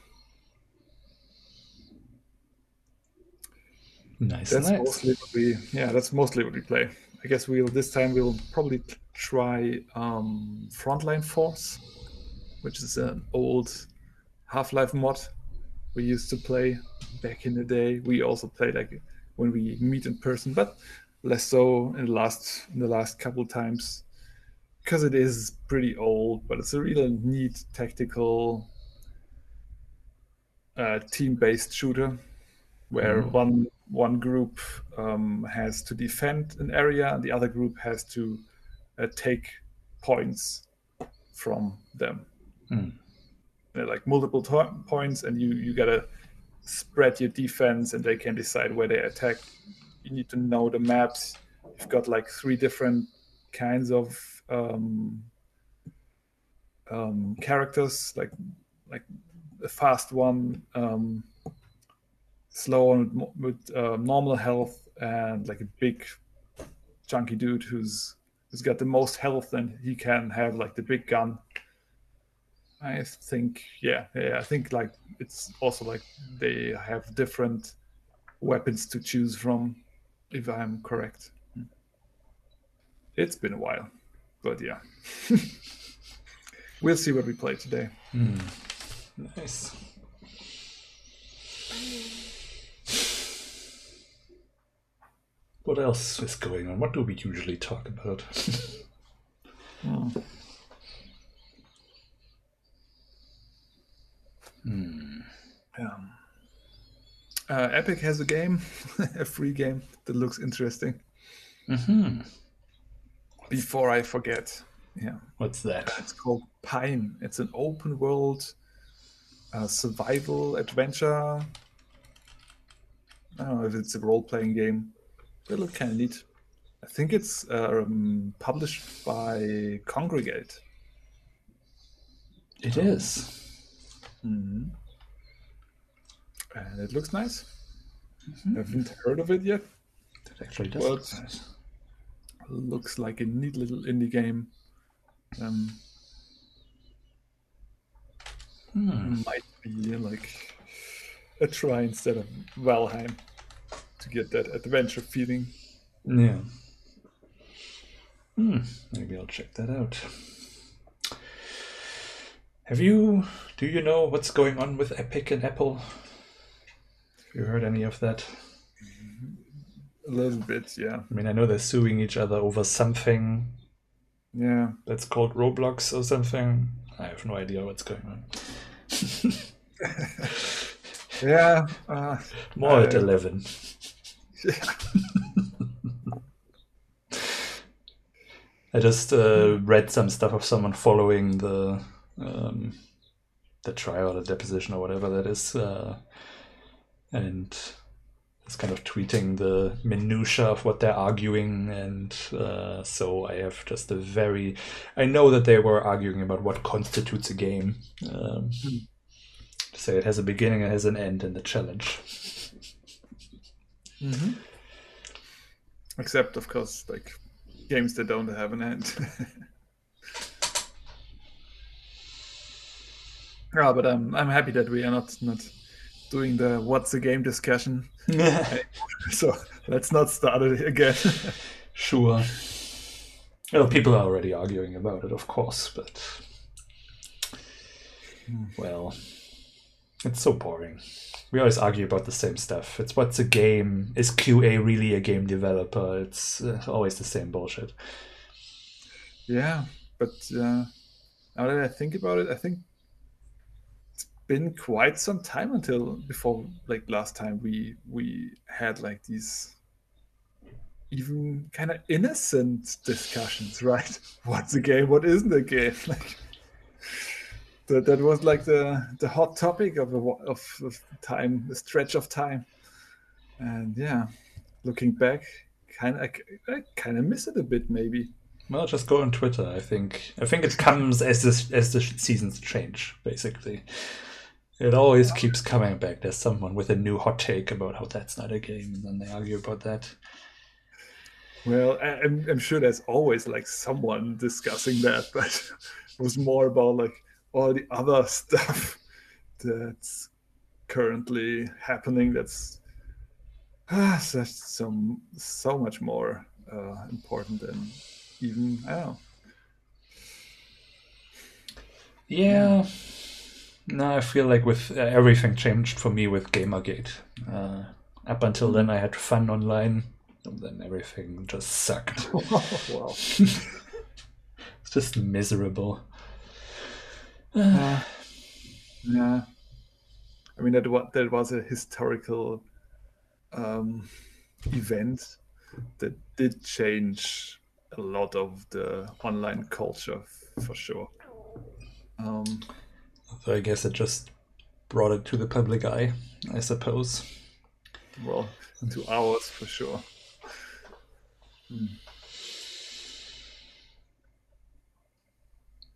Nice, that's nice. mostly what we yeah that's mostly what we play. I guess we'll this time we'll probably try um, Frontline Force, which is an old Half-Life mod we used to play back in the day. We also play like when we meet in person, but less so in the last in the last couple times because it is pretty old. But it's a really neat tactical uh, team-based shooter where Mhm. one one group um, has to defend an area and the other group has to uh, take points from them. They're like multiple to- points, and you you gotta spread your defense, and they can decide where they attack. You need to know the maps. You've got like three different kinds of um, um, characters, like like a fast one, um, slow one with, with uh, normal health, and like a big chunky dude who's who's got the most health, and he can have like the big gun. I think, yeah, yeah, I think like it's also like they have different weapons to choose from, if I'm correct. It's been a while, but yeah. we'll see what we play today. Nice. What else is going on? What do we usually talk about? Um, uh, Epic has a game, a free game that looks interesting. hmm Before I forget, yeah, What's that? it's called Pine. It's an open world uh, survival adventure. I don't know if it's a role playing game. It looks kind of neat. I think it's um, published by Kongregate. It is. And it looks nice. Haven't heard of it yet. It actually does. Well, nice. Looks like a neat little indie game. Um, Might be like a try instead of Valheim to get that adventure feeling. Yeah. Hmm. Maybe I'll check that out. Have you? Do you know what's going on with Epic and Apple? Have you heard any of that? A little bit, yeah. I mean, I know they're suing each other over something Yeah. that's called Roblox or something. I have no idea what's going on. Yeah. Uh, More at 11. yeah. I just uh, read some stuff of someone following the um, the trial, the deposition, or whatever that is, uh, and it's kind of tweeting the minutia of what they're arguing, and uh, so I have just a very, I know that they were arguing about what constitutes a game. Um, to say it has a beginning, it has an end, and the challenge. Mm-hmm. Except, of course, like games that don't have an end. yeah, but I'm I'm happy that we are not not doing the what's the game discussion. so let's not start it again. sure. Well, people are already arguing about it, of course, but well, it's so boring. We always argue about the same stuff. It's what's a game? Is QA really a game developer? It's uh, always the same bullshit. Yeah, but uh, now that I think about it, I think been quite some time until before, like last time we we had like these even kind of innocent discussions, right? What's a game? What isn't a game? Like that, that was like the the hot topic of a of, of time, the stretch of time, and yeah, looking back, kind of I kind of miss it a bit, maybe. Well, just go on Twitter. I think I think it comes as the as the seasons change. Basically, it always keeps coming back. There's someone with a new hot take about how that's not a game, and then they argue about that. Well, I'm, I'm sure there's always like someone discussing that, but it was more about like all the other stuff that's currently happening. That's ah, that's so so much more uh, important than even I don't know. Yeah. No, I feel like with uh, everything changed for me with Gamergate. Uh, up until then, I had fun online, and then everything just sucked. wow. it's just miserable. Uh, yeah. I mean that was that was a historical um, event that did change a lot of the online culture for sure. Um, so I guess it just brought it to the public eye, I suppose. Well, to ours for sure. Hmm.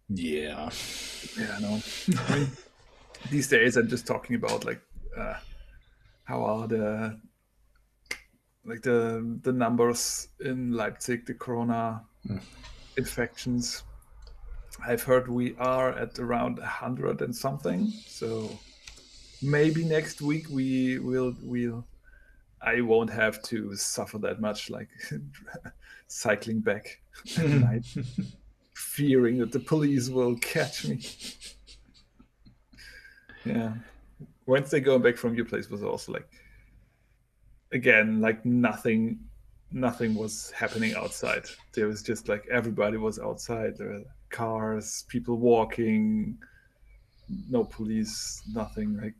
Yeah. Yeah, no. I mean, these days I'm just talking about like uh, how are the like the the numbers in Leipzig, the corona mm. infections. I've heard we are at around a hundred and something. So maybe next week we will will I won't have to suffer that much like cycling back at hmm. night, fearing that the police will catch me. Yeah. Wednesday going back from your place was also like again like nothing nothing was happening outside there was just like everybody was outside there cars people walking no police nothing like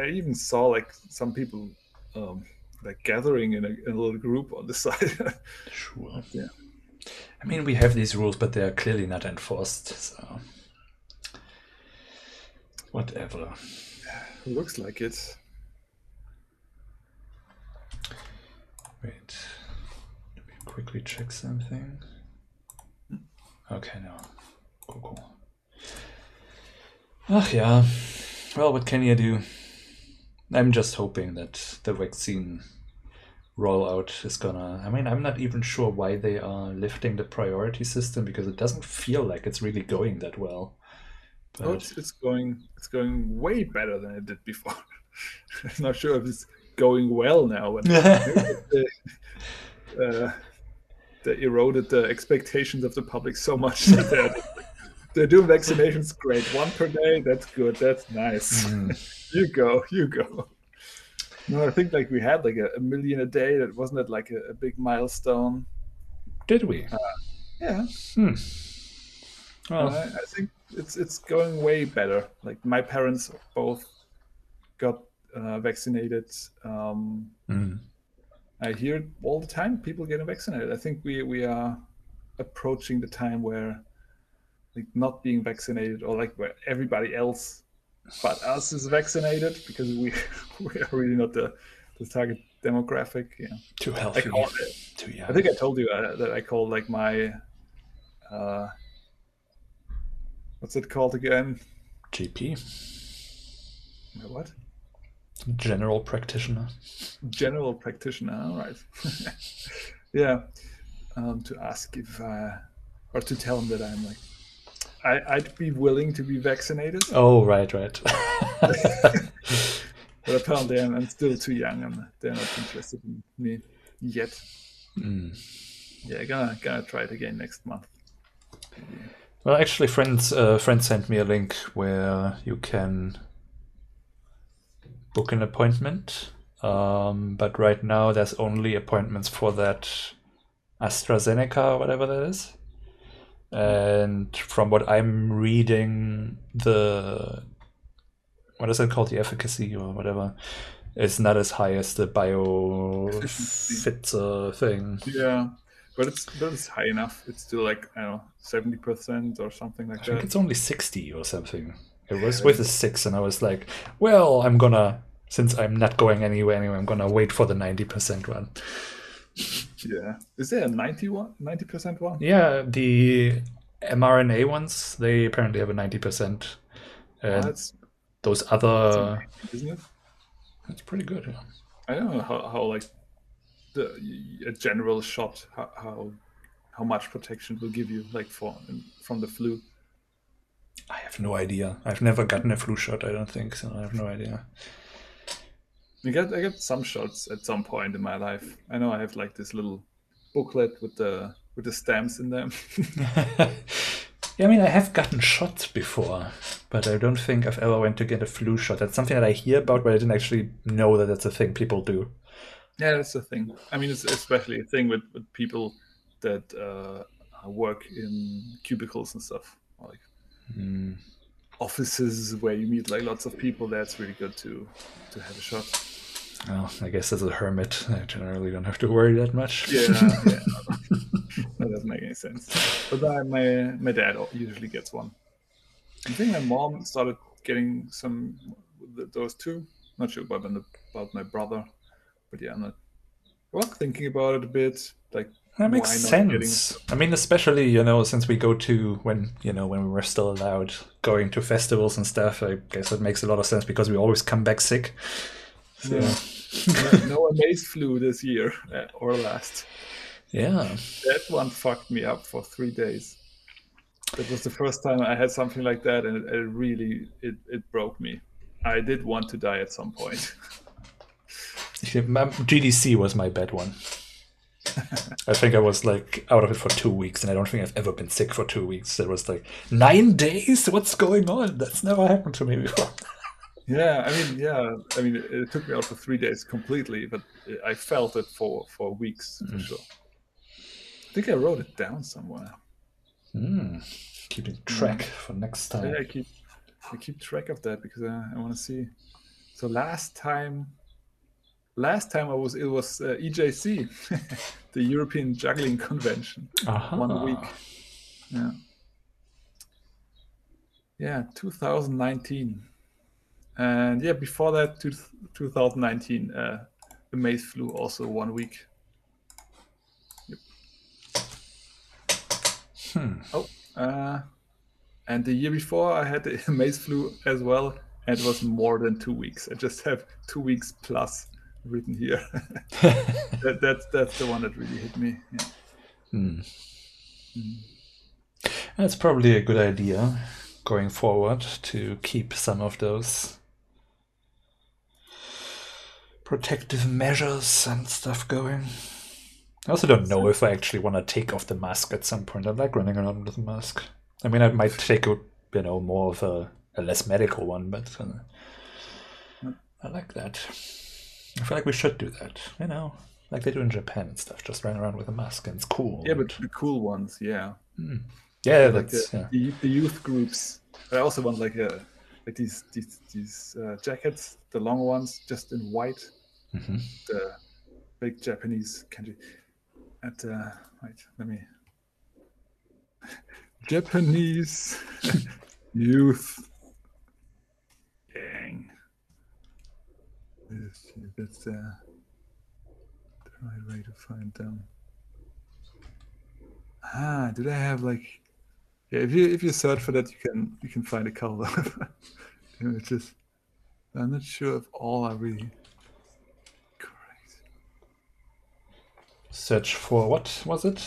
i even saw like some people um like gathering in a, in a little group on the side. Sure. Yeah. I mean we have these rules but they are clearly not enforced so. Whatever. Looks like it. Wait, let me quickly check something. Okay, no. Cool, cool. Ach yeah. Well, what can you do? I'm just hoping that the vaccine rollout is gonna. I mean, I'm not even sure why they are lifting the priority system because it doesn't feel like it's really going that well. But... Oh, it's, it's going. It's going way better than it did before. I'm not sure if it's going well now. And uh, they eroded the expectations of the public so much that they're, they're doing vaccinations great. One per day, that's good. That's nice. Mm. you go, you go. No, I think like we had like a, a million a day. That wasn't it like a, a big milestone. Did we? Uh, yeah. Hmm. Well, I, I think it's it's going way better. Like my parents both got uh, vaccinated. Um, mm. I hear all the time people getting vaccinated. I think we we are approaching the time where like not being vaccinated or like where everybody else but us is vaccinated because we we are really not the the target demographic. Yeah, too healthy. I, it, too young. I think I told you uh, that I called like my uh, what's it called again? GP. My what? General practitioner. General practitioner, all right. yeah. Um, to ask if, uh, or to tell him that I'm like, I, I'd be willing to be vaccinated. Oh, right, right. but apparently I'm, I'm still too young and they're not interested in me yet. Yeah, gonna gonna try it again next month. Well, actually, friends uh, friends sent me a link where you can book an appointment. Um, but right now, there's only appointments for that AstraZeneca, or whatever that is. And from what I'm reading, the what is it called, the efficacy or whatever, is not as high as the bio BioFitzer thing. Yeah, but it's but it's high enough. It's still like I don't know, seventy percent or something like I think it's only 60 or something. It was with a 6, and I was like, well, I'm gonna, since I'm not going anywhere anyway, I'm gonna wait for the 90% one. Yeah, is there a 91 90 percent one? Yeah, the mRNA ones, they apparently have a 90%. And uh, That's those other. isn't it? That's pretty good. Yeah. I don't know how, how like the a general shot how, how how much protection will give you like for from the flu. I have no idea. I've never gotten a flu shot, I don't think, so I have no idea. I get I get some shots at some point in my life. I know I have like this little booklet with the with the stamps in them. yeah, I mean, I have gotten shots before, but I don't think I've ever went to get a flu shot. That's something that I hear about, but I didn't actually know that that's a thing people do. yeah, that's a thing. I mean, it's especially a thing with, with people that uh, work in cubicles and stuff, like Hmm. offices where you meet like lots of people. That's really good to to have a shot. Well, I guess as a hermit, I generally don't have to worry that much. Yeah, yeah. that doesn't make any sense. But my my, my dad usually gets one. I think my mom started getting some those two. Not sure about my, about my brother, but yeah, I'm not. Was thinking about it a bit. Like That makes sense. I mean, especially you know, since we go to when you know when we were still allowed going to festivals and stuff. I guess it makes a lot of sense because we always come back sick. So, Yeah. no, no amaze flu this year uh, or last. yeah. That one fucked me up for three days. That was the first time I had something like that, and it, it really it, it broke me. I did want to die at some point. My- GDC was my bad one. I think I was like out of it for two weeks, and I don't think I've ever been sick for two weeks. It was like nine days. What's going on? That's never happened to me before. Yeah, I mean, yeah, I mean, it, it took me out for three days completely, but I felt it for for weeks for sure. I think I wrote it down somewhere. Hmm. Keeping track for next time. Yeah, I keep I keep track of that because I, I want to see. So last time, last time I was it was uh, EJC, the European Juggling Convention, Aha. one week. Yeah. Yeah, 2019. And yeah, before that, two, 2019, uh, the Maze flu also one week. Hmm. Oh, uh, and the year before I had the Maze flu as well, and it was more than two weeks. I just have two weeks plus written here. that, that's that's the one that really hit me. Yeah. Hmm. That's probably a good idea going forward to keep some of those protective measures and stuff going. I also don't know if I actually want to take off the mask at some point. I like running around with a mask. I mean, I might take a you know more of a, a less medical one, but uh, I like that. I feel like we should do that. You know, like they do in Japan and stuff. Just run around with a mask and it's cool. Yeah, but the cool ones, yeah. yeah, like that's the, yeah. the, the youth groups. I also want like a like these these these uh, jackets, the long ones, just in white. Mhm. The big Japanese kanji. At uh, wait, let me. Japanese youth gang. Yes, that's uh, the right way to find them. Ah, do they have like yeah, if you if you search for that, you can you can find a couple of images. I'm not sure if all are really Search for what was it?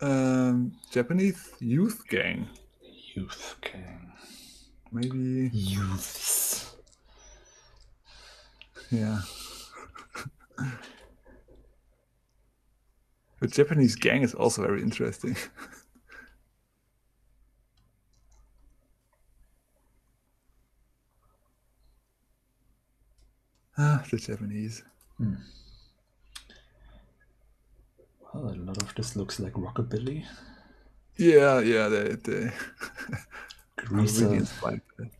Um, Japanese youth gang, Youth gang. maybe. Youths. Yeah. the Japanese gang is also very interesting. ah, the Japanese. Well, a lot of this looks like rockabilly. Yeah, yeah, they they Greaser. really inspired. by that.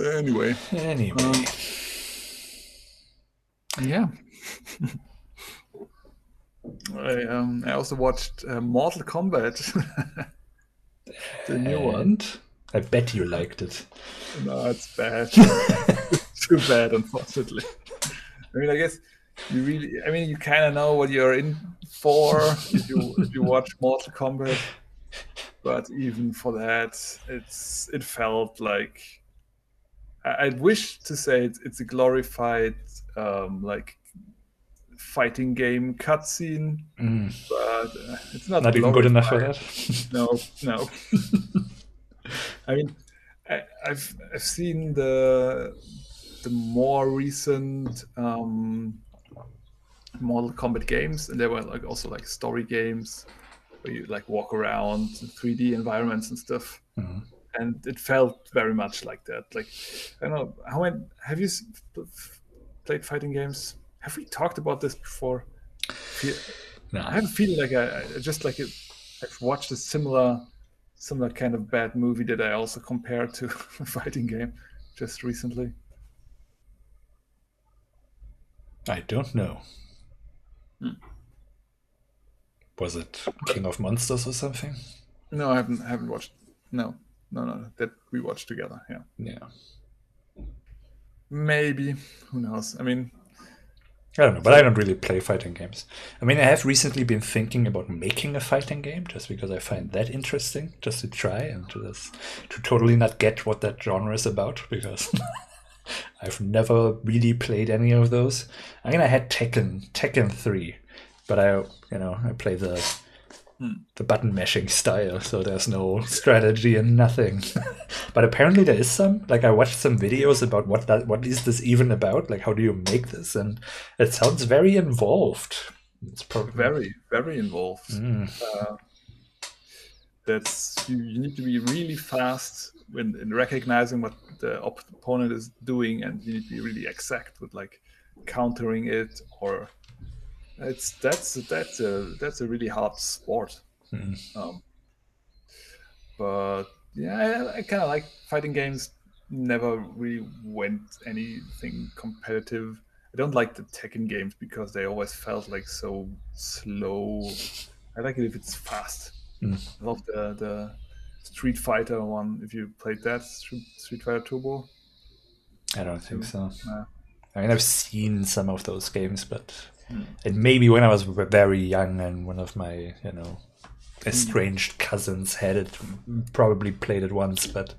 Anyway, Anyway, yeah. I um I also watched uh, Mortal Kombat, the new one. I bet you liked it. No, it's bad. Too bad, unfortunately. I mean, I guess you really. I mean, you kind of know what you're in for if you if you watch Mortal Kombat. But even for that, it's it felt like I, I'd wish to say it's, it's a glorified um, like fighting game cutscene, Mm, but uh, it's not not even good enough for that. No, no. I mean, I, I've I've seen the the more recent um, Mortal Kombat games, and they were like also like story games where you like walk around 3D environments and stuff. Mhm. And it felt very much like that. Like I don't know how many have you played fighting games? Have we talked about this before? Fe- I have a feeling like I, I just like it, I've watched a similar similar kind of bad movie that I also compared to a fighting game just recently. I don't know. Hmm. Was it King of Monsters or something? No, I haven't haven't watched. No, no, no, that we watched together. Yeah, Yeah. maybe. Who knows? I mean, I don't know, but I don't really play fighting games. I mean, I have recently been thinking about making a fighting game just because I find that interesting, just to try and to just, to totally not get what that genre is about because I've never really played any of those. I mean, I had Tekken, Tekken Three, but I, you know, I play the the button mashing style, so there's no strategy and nothing. but apparently there is some. Like I watched some videos about what that what is this even about? Like how do you make this? And it sounds very involved. It's probably very very involved. Mm, Uh, that's you, you need to be really fast when in recognizing what the op- opponent is doing, and you need to be really exact with like countering it or it's that's that's a that's a really hard sport. mm. Um, but yeah, I, I kind of like fighting games. Never really went anything competitive. I don't like the Tekken games because they always felt like so slow. I like it if it's fast. Mm. I love the the Street Fighter one. If you played that Street Fighter Turbo, I don't think so. No. I mean, I've seen some of those games, but Hmm. and maybe when I was very young and one of my, you know, estranged cousins had it, probably played it once, but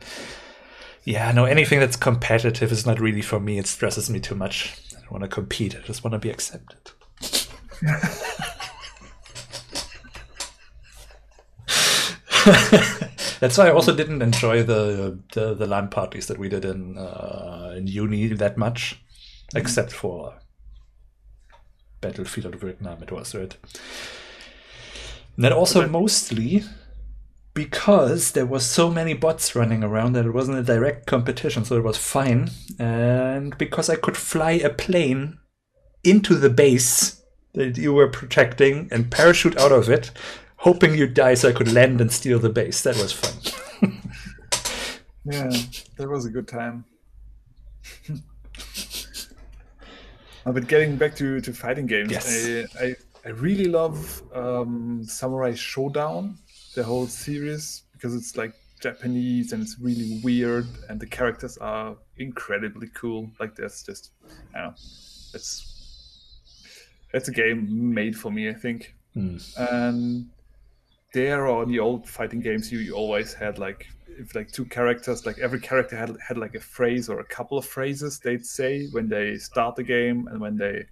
yeah, no, anything that's competitive is not really for me. It stresses me too much. I don't want to compete. I just want to be accepted. That's why I also didn't enjoy the the, the LAN parties that we did in uh, in uni that much, except for Battlefield of Vietnam. It was right. And that also mostly because there was so many bots running around that it wasn't a direct competition, so it was fine. And because I could fly a plane into the base that you were protecting and parachute out of it, hoping you'd die so I could land and steal the base. That was fun. Yeah, that was a good time. But getting back to, to fighting games, Yes. I, I, I really love um, Samurai Shodown, the whole series, because it's like Japanese and it's really weird, and the characters are incredibly cool. Like that's just, I don't know, it's it's a game made for me, I think. Hmm. And there or in the old fighting games, you, you always had like if like two characters, like every character had had like a phrase or a couple of phrases they'd say when they start the game and when they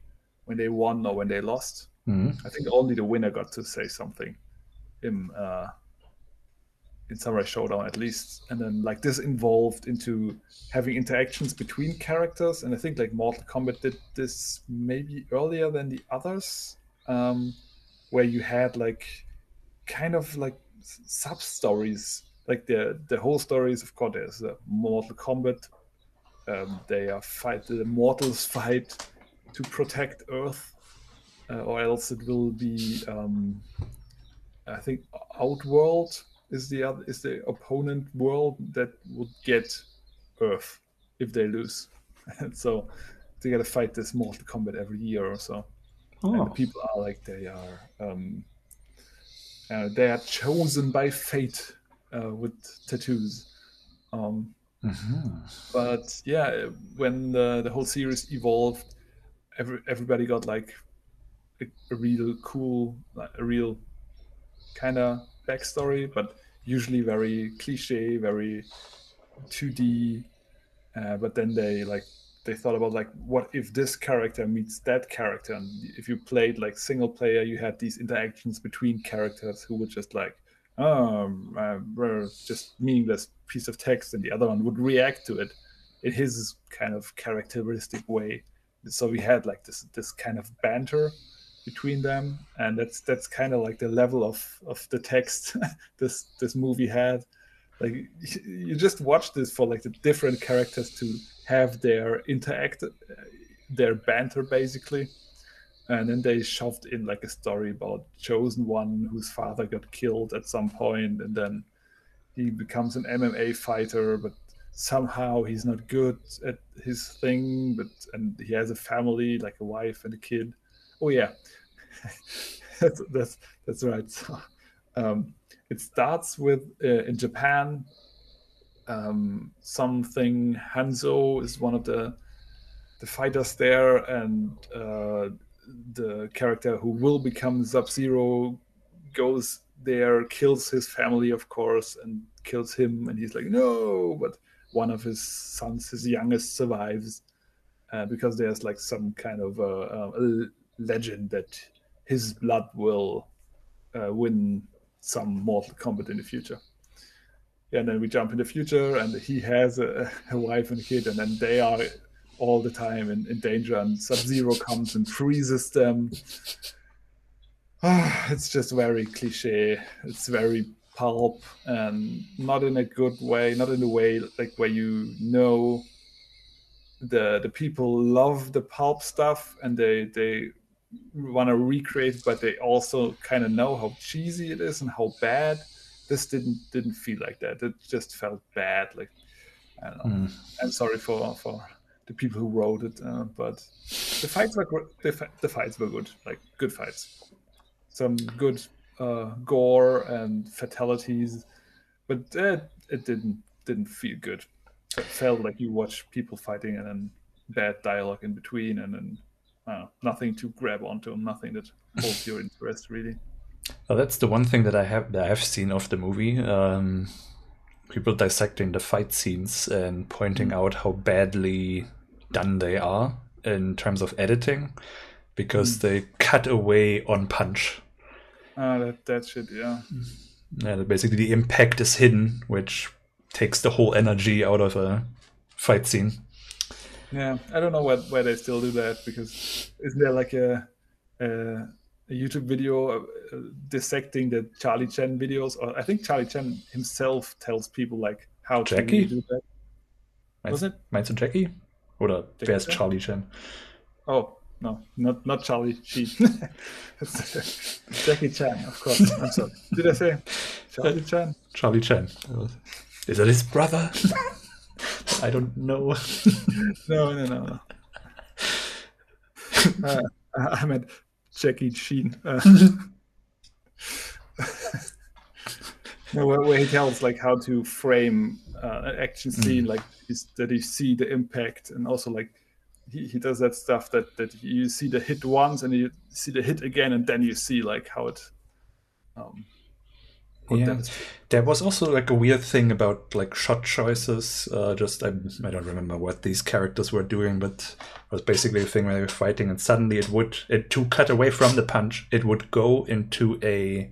when they won or when they lost. Mhm. I think only the winner got to say something in uh, in Samurai Shodown at least. And then like this involved into having interactions between characters. And I think like Mortal Kombat did this maybe earlier than the others, um, where you had like kind of like sub stories. Like the the whole story is of course there's a Mortal Kombat. Um, they are fight the mortals fight to protect Earth, uh, or else it will be um, I think Outworld is the other is the opponent world that would get Earth if they lose. And so they gotta fight this Mortal Kombat every year or so. Oh. And the people are like they are um, uh, they are chosen by fate uh, with tattoos. Um, mm-hmm. But yeah, when the, the whole series evolved, every, everybody got like a, a real cool, like a real kind of backstory, but usually very cliche, very 2D. Uh, but then they like they thought about like what if this character meets that character, and if you played like single player, you had these interactions between characters who would just like um uh, just meaningless piece of text, and the other one would react to it in his kind of characteristic way. So we had like this this kind of banter between them. And that's that's kind of like the level of of the text this this movie had like you just watch this for like the different characters to have their interact their banter basically. And then they shoved in like a story about chosen one whose father got killed at some point and then he becomes an mma fighter but somehow he's not good at his thing but and he has a family like a wife and a kid. Oh yeah, that's, that's that's right. So, um, it starts with uh, in Japan. Um, something Hanzo is one of the the fighters there, and uh, the character who will become Sub Zero goes there, kills his family, of course, and kills him. And he's like, no, but one of his sons, his youngest, survives uh, because there's like some kind of uh, uh, legend that his blood will uh, win some Mortal Kombat in the future. And then we jump in the future, and he has a, a wife and a kid, and then they are all the time in, in danger, and Sub Zero comes and freezes them. Ah, it's just very cliche. It's very pulp, and not in a good way, not in a way like where you know the the people love the pulp stuff and they they want to recreate, but they also kind of know how cheesy it is and how bad. This didn't didn't feel like that. It just felt bad. Like I don't know. Mm. I'm sorry for for the people who wrote it, uh, but the fights were the, the fights were good, like good fights. Some good uh, gore and fatalities, but it, it didn't didn't feel good. It felt like you watch people fighting and then bad dialogue in between, and then uh, nothing to grab onto, nothing that holds your interest really. Well, that's the one thing that I have that I've seen of the movie. Um, people dissecting the fight scenes and pointing mm. out how badly done they are in terms of editing, because mm. they cut away on punch. Ah, that that shit, yeah. Yeah, basically the impact is hidden, which takes the whole energy out of a fight scene. Yeah, I don't know what, why they still do that because isn't there like a a, a YouTube video uh, dissecting the Charlie Chan videos? Or I think Charlie Chan himself tells people like how Jackie? to do that. Meinst, Was it? Meinst du Jackie? Oder Jackie wer ist Chan? Charlie Chan? Oh no, not not Charlie Sheen. Jackie Chan, of course. I'm sorry. Did I say Charlie Chan? Charlie Chan. Is that his brother? I don't know. no, no, no. Uh, I meant Jackie Sheen. Uh, no, where, where, he tells like how to frame uh, an action mm. scene, mm. like that you see the impact, and also like he, he does that stuff that that you see the hit once and you see the hit again, and then you see like how it um, yeah. There was also like a weird thing about like shot choices. Uh, just I, I don't remember what these characters were doing, but it was basically a thing where they were fighting, and suddenly it would it to cut away from the punch, it would go into a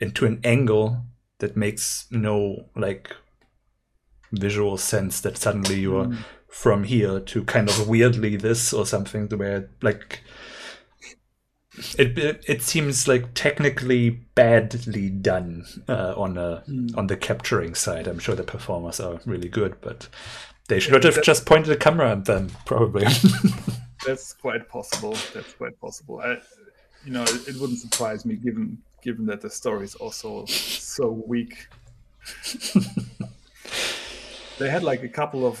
into an angle that makes no like visual sense that suddenly you're Mm. from here to kind of weirdly this or something to where like it it, it seems like technically badly done uh, on a Mm. on the capturing side. I'm sure the performers are really good, but they should have just pointed a camera at them, probably. That's quite possible. That's quite possible. I, you know, it, it wouldn't surprise me given given that the story is also so weak. they had like a couple of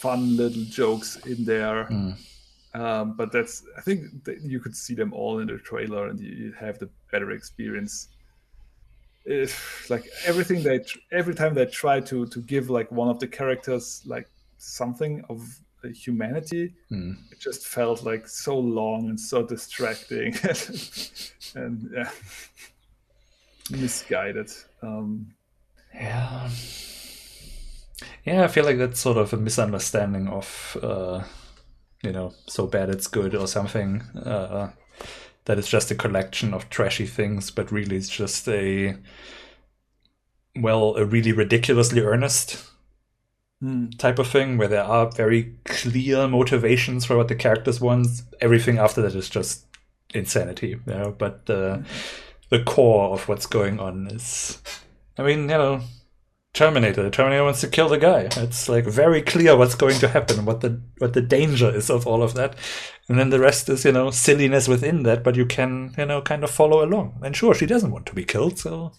fun little jokes in there, um, but that's I think that you could see them all in the trailer and you, have the better experience. If like everything they tr- every time they try to to give like one of the characters like something of uh, humanity Hmm. it just felt like so long and so distracting and yeah misguided um Yeah. Yeah, I feel like that's sort of a misunderstanding of, uh, you know, so bad it's good or something. Uh, that it's just a collection of trashy things, but really it's just a, well, a really ridiculously earnest type of thing where there are very clear motivations for what the characters want. Everything after that is just insanity, you know. But the the core of what's going on is, I mean, you know, Terminator. The Terminator wants to kill the guy. It's like very clear what's going to happen, what the what the danger is of all of that, and then the rest is you know silliness within that. But you can you know kind of follow along. And sure, she doesn't want to be killed, so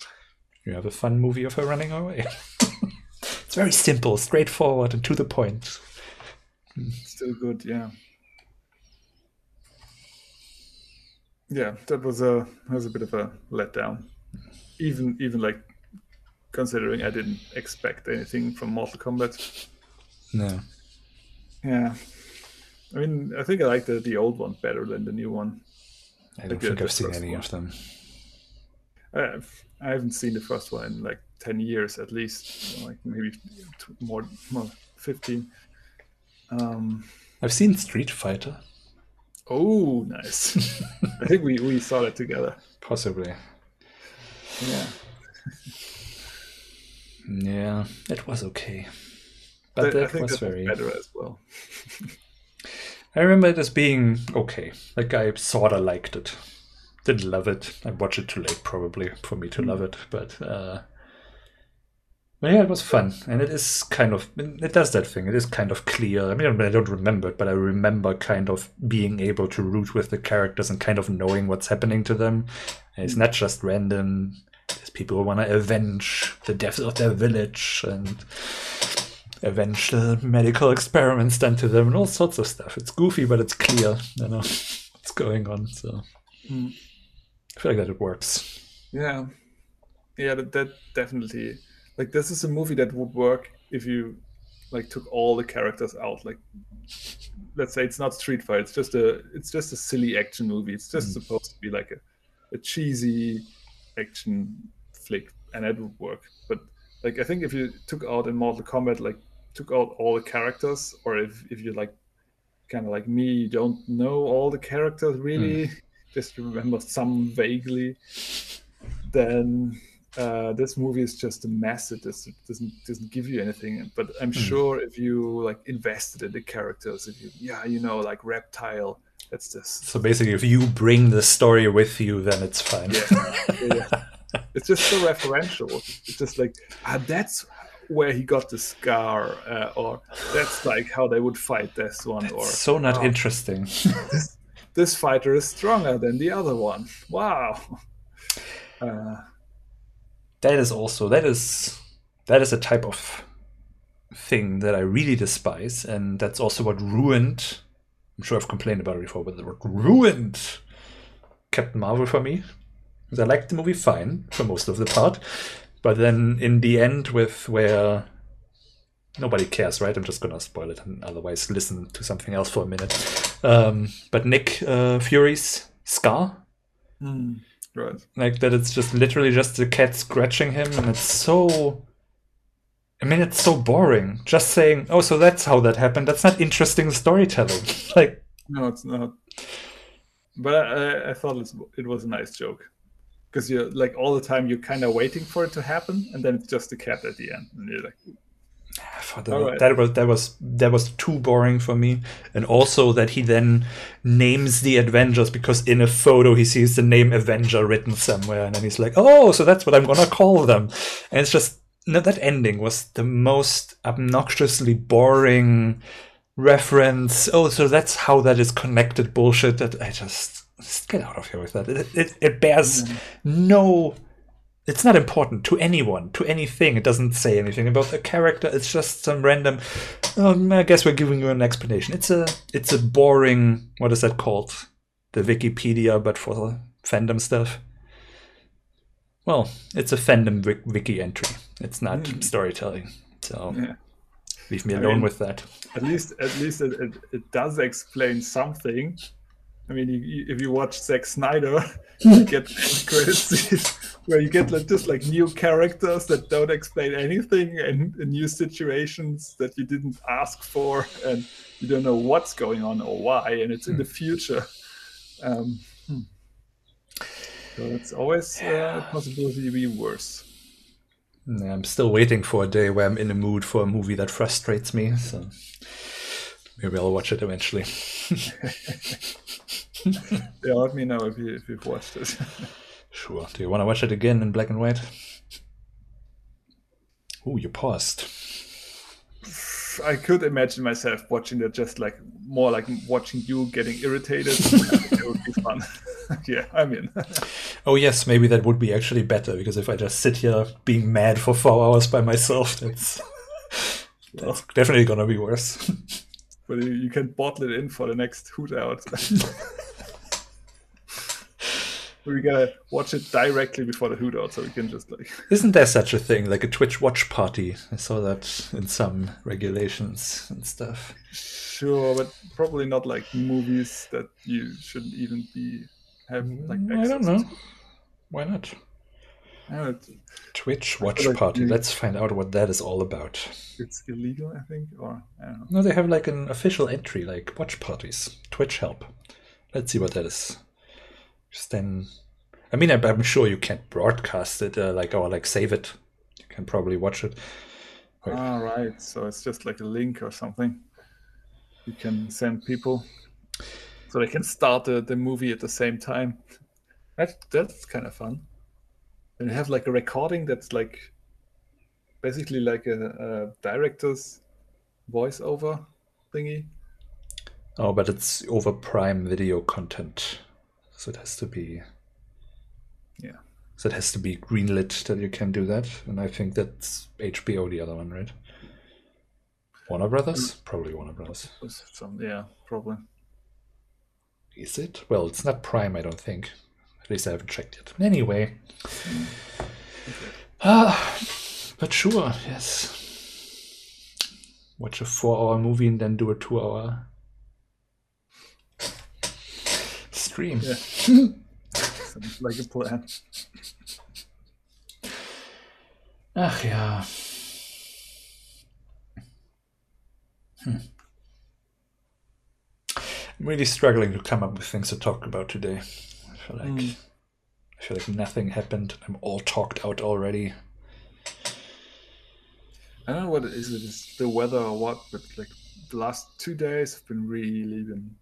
you have a fun movie of her running away. it's very simple, straightforward, and to the point. still good yeah yeah that was a that was a bit of a letdown even even like considering i didn't expect anything from mortal kombat No. yeah i mean i think i like the, the old one better than the new one I don't Okay, think the I've seen any one. of them. I've, I haven't seen the first one in like 10 years at least, like maybe more, more 15. Um, I've seen Street Fighter, oh, nice. I think we, we saw that together. possibly. Yeah. Yeah, it was okay. But I that think was very. better as well. I remember it as being okay. Like I sorta liked it. Didn't love it. I watched it too late, probably, for me to love it. But uh, yeah, it was fun, and it is kind of it does that thing. It is kind of clear. I mean, I don't remember it, but I remember kind of being able to root with the characters and kind of knowing what's happening to them. And it's not just random. There's people who want to avenge the deaths of their village and avenge the medical experiments done to them and all sorts of stuff. It's goofy, but it's clear, you know, what's going on. So Mm. I feel like that it works. Yeah. Yeah, that, that definitely. Like, this is a movie that would work if you like took all the characters out. Like, let's say it's not Street Fighter. It's just a it's just a silly action movie. It's just supposed to be like a, a cheesy action flick, and that would work. But like, I think if you took out in Mortal Kombat, like took out all the characters, or if if you like kind of like me, you don't know all the characters really, just remember some vaguely, then uh, this movie is just a mess. It doesn't doesn't, doesn't give you anything. But I'm sure if you like invested in the characters, if you yeah, you know, like Reptile, that's just So basically, if you bring the story with you, then it's fine. yeah, yeah. It's just so referential. It's just like ah, that's where he got the scar, uh, or that's like how they would fight this one, or so not oh, interesting. this fighter is stronger than the other one. Wow. Uh, that is also that is that is a type of thing that I really despise, and that's also what ruined. I'm sure I've complained about it before, but what ruined Captain Marvel for me. I liked the movie fine for most of the part, but then in the end, with where nobody cares, right? I'm just gonna spoil it, and otherwise listen to something else for a minute. Um, but Nick uh, Fury's scar, right. like that it's just literally just the cat scratching him and it's so i mean it's so boring just saying oh so that's how that happened that's not interesting storytelling like No, it's not. But I, I thought it was a nice joke. because you're like all the time you're kind of waiting for it to happen, and then it's just a cat at the end, and you're like, that, right. that, was that was that was too boring for me and also that he then names the avengers because in a photo he sees the name avenger written somewhere and then he's like oh so that's what i'm gonna call them and it's just no, that ending was the most obnoxiously boring reference oh so that's how that is connected bullshit that i just, just get out of here with that it, it, it bears mm. no it's not important to anyone, to anything. It doesn't say anything about the character. It's just some random. Um, I guess we're giving you an explanation. It's a it's a boring. What is that called? The Wikipedia, but for fandom stuff. Well, it's a fandom wiki entry. It's not mm. storytelling. So yeah. leave me alone I mean, with that. At least, at least it, it, it does explain something. I mean, you, if you watch Zack Snyder, you get credits where you get like, just like new characters that don't explain anything and, and, new situations that you didn't ask for, and you don't know what's going on or why, and it's in the future. Um, hmm. So it's always uh, a possibility to be worse. I'm still waiting for a day where I'm in a mood for a movie that frustrates me. So maybe I'll watch it eventually. yeah, let me know if you if you've watched it. sure. Do you want to watch it again in black and white? Oh, you paused. I could imagine myself watching it just like more like watching you getting irritated. it would be fun. yeah, I'm in. oh yes, maybe that would be actually better because if I just sit here being mad for four hours by myself, that's that's definitely gonna be worse. but you can bottle it in for the next hoot out we gotta watch it directly before the hoot out so we can just like isn't there such a thing like a twitch watch party i saw that in some regulations and stuff sure but probably not like movies that you shouldn't even be have like mm, i don't know to. why not Twitch watch like party. Let's find out what that is all about. It's illegal, I think, or I don't know. No, they have like an official entry, like watch parties. Twitch help. Let's see what that is just then i mean i'm, sure you can't broadcast it uh, like or like save it you can probably watch it Wait. ah right so it's just like a link or something you can send people so they can start the, the movie at the same time that, that's kind of fun and you have like a recording that's like basically like a, a director's voiceover thingy oh but it's over prime video content so it has to be. Yeah. So it has to be greenlit that you can do that, and I think that's HBO, the other one, right? Warner Brothers, mm. probably Warner Brothers. Some, yeah, probably. Is it? Well, it's not Prime, I don't think. At least I haven't checked yet. Anyway. Ah, but sure, yes. Watch a four-hour movie and then do a two-hour stream. Yeah. Sounds like a plan. Ach ja. Hmm. I'm really struggling to come up with things to talk about today. I feel like mm. I feel like nothing happened. I'm all talked out already. I don't know what it is. It is the weather or what, but like the last two days have been really been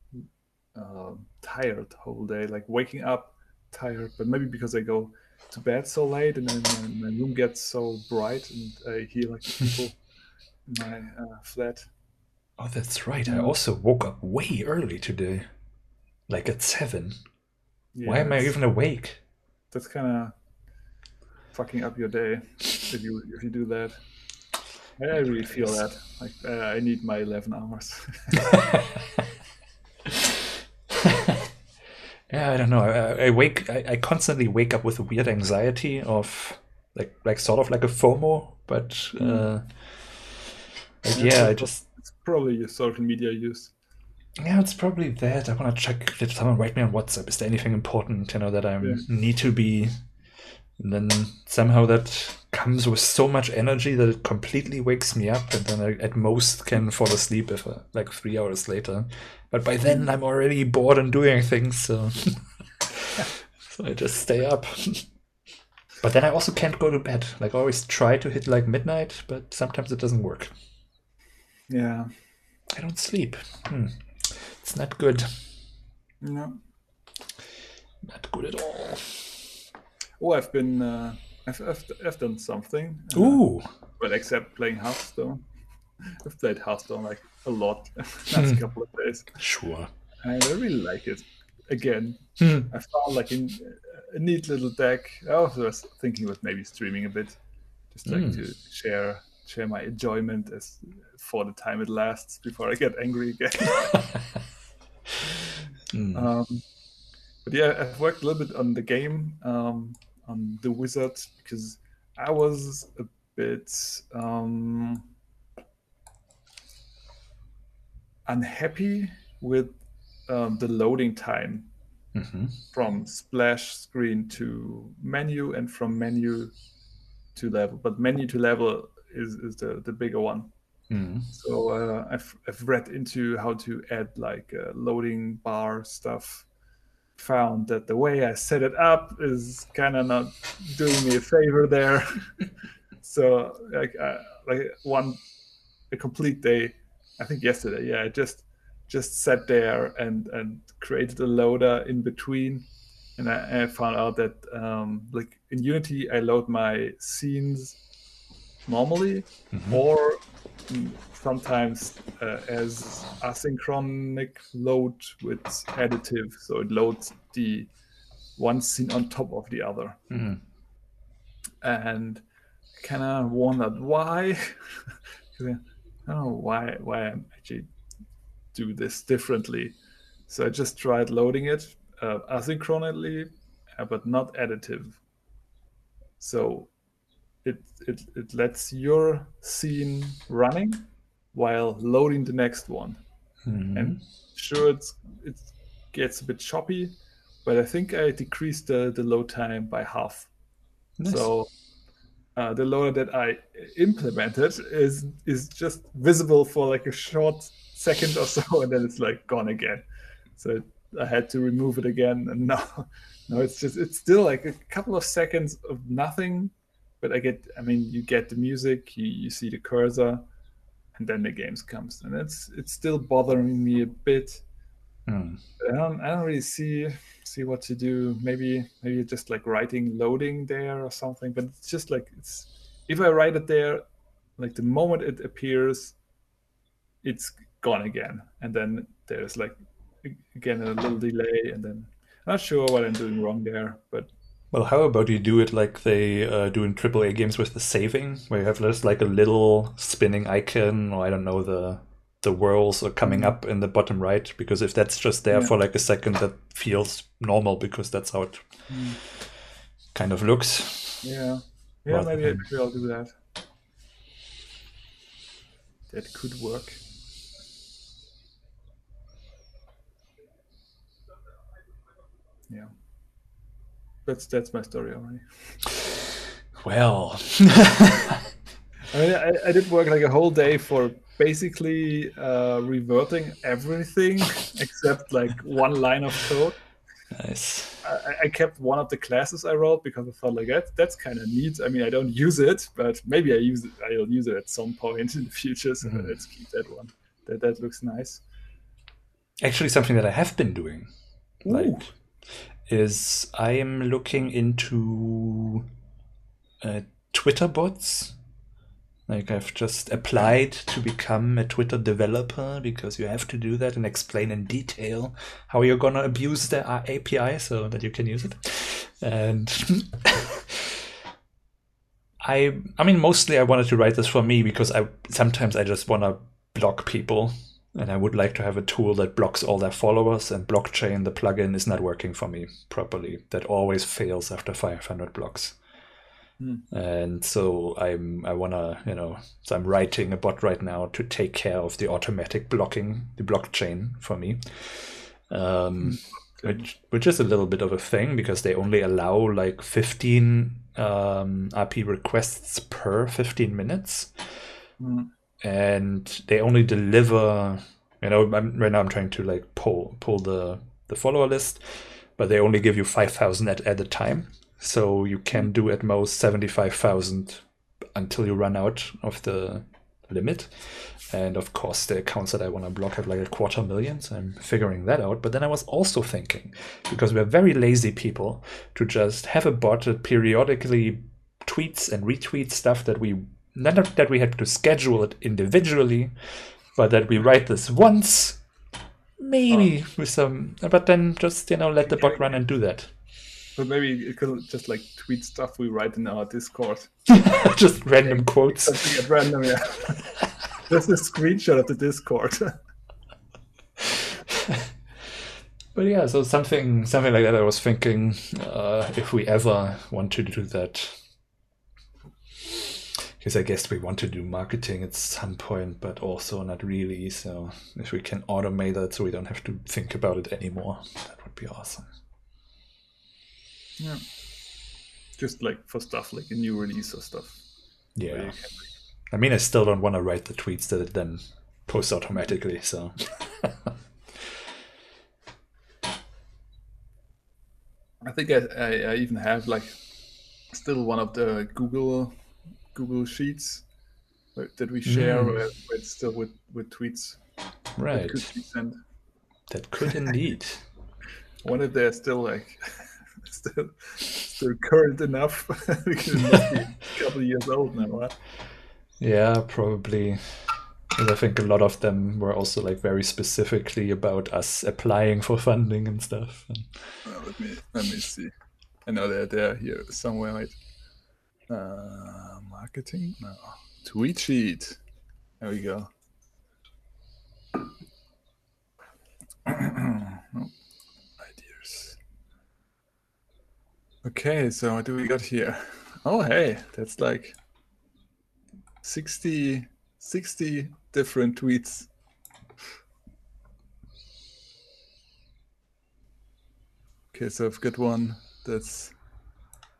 uh, tired whole day, like waking up tired, but maybe because I go to bed so late and then my, my room gets so bright and I hear like people in my uh, flat. Oh, that's right. I also woke up way early today, like at seven. Yeah, Why am I even awake? That's kind of fucking up your day if you if you do that. I really feel that. Like uh, I need my eleven hours. yeah, I don't know. I, I wake. I, I, constantly wake up with a weird anxiety of like like sort of like a FOMO, but hmm. uh, like, yeah, I just probably your social media use. Yeah, it's probably that. I want to check. Did someone write me on WhatsApp? Is there anything important? You know that I yeah. need to be. And then somehow that comes with so much energy that it completely wakes me up, and then I at most can fall asleep if uh, like three hours later. But by then I'm already bored and doing things, so so I just stay up. But then I also can't go to bed. Like I always try to hit like midnight, but sometimes it doesn't work. Yeah. I don't sleep. Hmm. It's not good. No. Not good at all. Oh, I've been. Uh, I've, I've, I've done something. uh, Ooh. but except playing Hearthstone. I've played Hearthstone like a lot last couple of days. Sure. And I really like it. Again, Hmm. I found like a, a neat little deck. I also was thinking about maybe streaming a bit, just like Mm. to share share my enjoyment as for the time it lasts before I get angry again. Hmm. um, but yeah, I've worked a little bit on the game, um, on the wizard, because I was a bit um, unhappy with um, the loading time Mhm. from splash screen to menu and from menu to level. But menu to level is, is the, the bigger one. Hmm. So uh, I've, I've read into how to add like uh, loading bar stuff. Found that the way I set it up is kind of not doing me a favor there. so like uh, like one a complete day, I think yesterday. Yeah, I just just sat there and and created a loader in between, and I, I found out that um, like in Unity I load my scenes normally Mhm. or mm, sometimes uh, as asynchronic load with additive so it loads the one scene on top of the other Hmm. and kind of wondered why. I I don't know why why I actually do this differently so I just tried loading it uh, asynchronously uh, but not additive so it, it it lets your scene running while loading the next one Hmm. and sure it's it gets a bit choppy but i think i decreased the, the load time by half Nice. so uh, the loader that i implemented is is just visible for like a short second or so and then it's like gone again so i had to remove it again and now no it's just it's still like a couple of seconds of nothing but i get i mean you get the music you, you see the cursor and then the games comes and it's it's still bothering me a bit Hmm. I don't, I don't really see see what to do. Maybe maybe just like writing loading there or something. But it's just like it's if I write it there, like the moment it appears, it's gone again, and then there's like again a little delay, and then I'm not sure what I'm doing wrong there. But Well, how about you do it like they uh, do in AAA games with the saving, where you have just like a little spinning icon, or I don't know, the the whirls are coming Mhm. up in the bottom right. Because if that's just there Yeah. for like a second, that feels normal because that's how it kind of looks. yeah, yeah, maybe, um, maybe I'll do that. That could work. Yeah. That's that's my story already. Well, I mean, I, I did work like a whole day for basically uh, reverting everything except like one line of code. nice. I, I kept one of the classes I wrote because I thought like that that's kind of neat. I mean, I don't use it, but maybe I use it. I'll use it at some point in the future. So Mhm. let's keep that one. That that looks nice. Actually, something that I have been doing, Ooh. like, is I am looking into uh, Twitter bots. Like I've just applied to become a Twitter developer because you have to do that and explain in detail how you're gonna abuse the API so that you can use it. And I, I mean, mostly I wanted to write this for me because I sometimes I just wanna block people and I would like to have a tool that blocks all their followers. And blockchain, the plugin, is not working for me properly. That always fails after 500 blocks. Hmm. And so I'm I wanna you know so I'm writing a bot right now to take care of the automatic blocking the blockchain for me. Um, which which is a little bit of a thing because they only allow like 15 um, RP requests per 15 minutes Mm. And they only deliver you know I'm, right now i'm trying to like pull pull the the follower list but they only give you 5000 at, at a time so you can do at most 75,000 until you run out of the limit. And of course, the accounts that I want to block have like a quarter million, so I'm figuring that out. But then I was also thinking, because we're very lazy people, to just have a bot that periodically tweets and retweets stuff that we not that we had to schedule it individually, but that we write this once, maybe with some, but then just you know let the bot run and do that. But maybe it could just like tweet stuff we write in our Discord. just random quotes. Something at random, yeah. Just a screenshot of the Discord. but yeah, so something something like that. I was thinking uh, if we ever want to do that, because I guess we want to do marketing at some point, but also not really. So if we can automate that, so we don't have to think about it anymore, that would be awesome. Yeah. Just like for stuff like a new release or stuff. Yeah. I mean, I still don't want to write the tweets that it then posts automatically. So. I think I, I, I, even have like still one of the Google Google Sheets that we share mm. with, with, still with with tweets. Right. That could, that could indeed. One if they're still like still still current enough because it must be a couple of years old now, right? Yeah, probably. Because I think a lot of them were also like very specifically about us applying for funding and stuff. And... Oh, let me let me see. I know they're there here somewhere. Right? Uh, marketing? No. Tweet sheet. There we go. oh, ideas. Okay, so what do we got here? Oh, hey, that's like 60, 60 different tweets. Okay, so I've got one that's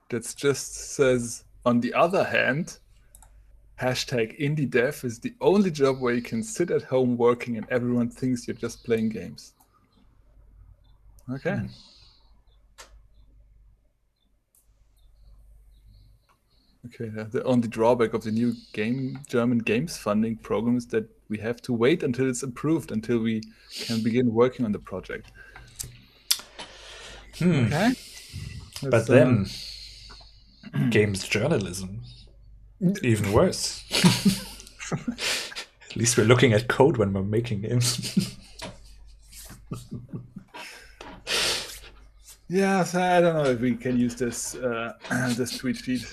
that's just says on the other hand, hashtag indie dev is the only job where you can sit at home working and everyone thinks you're just playing games. Okay. Hmm. Okay, the only drawback of the new game German games funding program is that we have to wait until it's approved until we can begin working on the project. Hmm. Okay. but uh, then games journalism even worse. at least we're looking at code when we're making games. Yeah, so I don't know if we can use this uh, this tweet feed.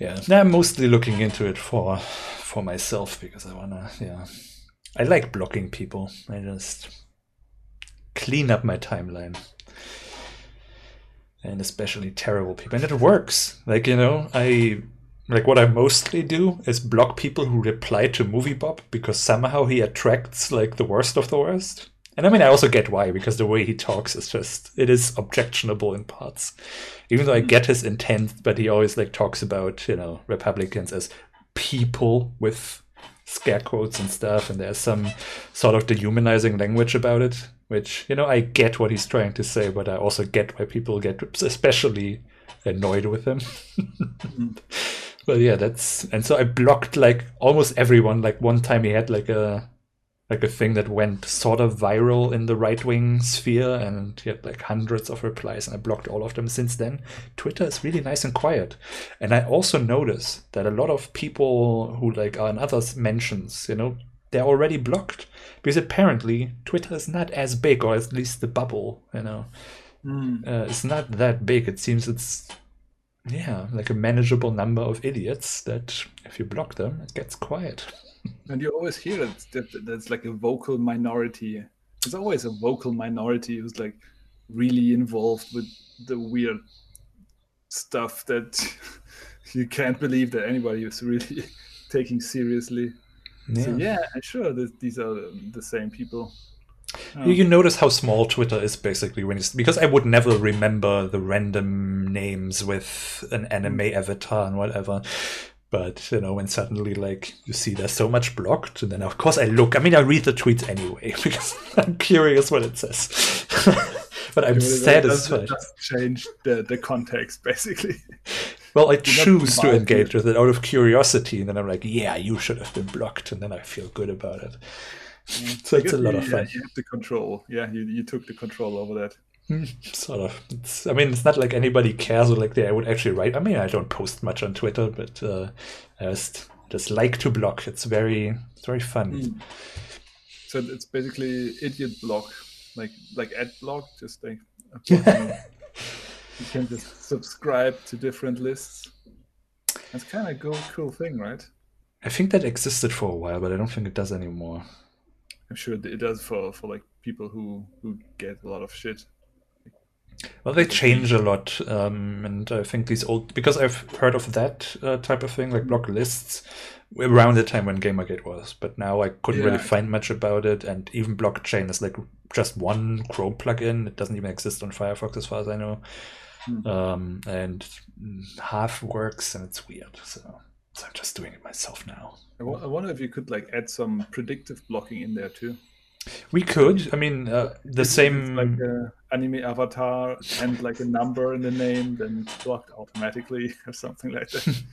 yeah, I'm mostly looking into it for for myself because I wanna. Yeah, I like blocking people. I just clean up my timeline, and especially terrible people, and it works. Like you know, I like what I mostly do is block people who reply to MovieBob because somehow he attracts like the worst of the worst. And I mean, I also get why, because the way he talks is just, it is objectionable in parts. Even though I mm. get his intent, but he always like talks about, you know, Republicans as people with scare quotes and stuff. And there's some sort of dehumanizing language about it, which, you know, I get what he's trying to say, but I also get why people get especially annoyed with him. but yeah, that's, and so I blocked like almost everyone. Like one time he had like a, like a thing that went sort of viral in the right wing sphere, and he had like hundreds of replies, and I blocked all of them since then. Twitter is really nice and quiet, and I also notice that a lot of people who like are in others mentions, you know, they're already blocked because apparently Twitter is not as big, or at least the bubble, you know, mm. uh, it's not that big. It seems it's yeah, like a manageable number of idiots that if you block them, it gets quiet. And you always hear that, that that's like a vocal minority. There's always a vocal minority who's like really involved with the weird stuff that you can't believe that anybody is really taking seriously. Yeah, so yeah sure, these are the same people. Oh. You um, notice how small Twitter is basically when it's because I would never remember the random names with an anime mm. avatar and whatever. But you know, when suddenly like you see there's so much blocked, and then of course I look. I mean, I read the tweets anyway because I'm curious what it says. but I'm satisfied. does change the, the context, basically. Well, I choose to engage with it out of curiosity, and then I'm like, yeah, you should have been blocked, and then I feel good about it. So it's a lot of Yeah, fun. you have the control. Yeah, you, you took the control over that. Sort of. It's, I mean, it's not like anybody cares or like they I would actually write. I mean, I don't post much on Twitter, but uh, I just just like to block. It's very it's very fun. Hmm. So it's basically idiot block, like like ad block, just like. you can just subscribe to different lists. That's kind of cool, cool thing, right? I think that existed for a while, but I don't think it does anymore. I'm sure it does for for like people who who get a lot of shit. Well, they change a lot, um, and I think these old because I've heard of that uh, type of thing, like block lists, around the time when Gamergate was. But now I couldn't really find much about it, and even blockchain is like just one Chrome plugin. It doesn't even exist on Firefox, as far as I know, Hmm. um, and half works, and it's weird. So, so I'm just doing it myself now. I wonder if you could like add some predictive blocking in there too. We could. I mean, uh, the If same. like a anime avatar and like a number in the name, then it's blocked automatically or something like that.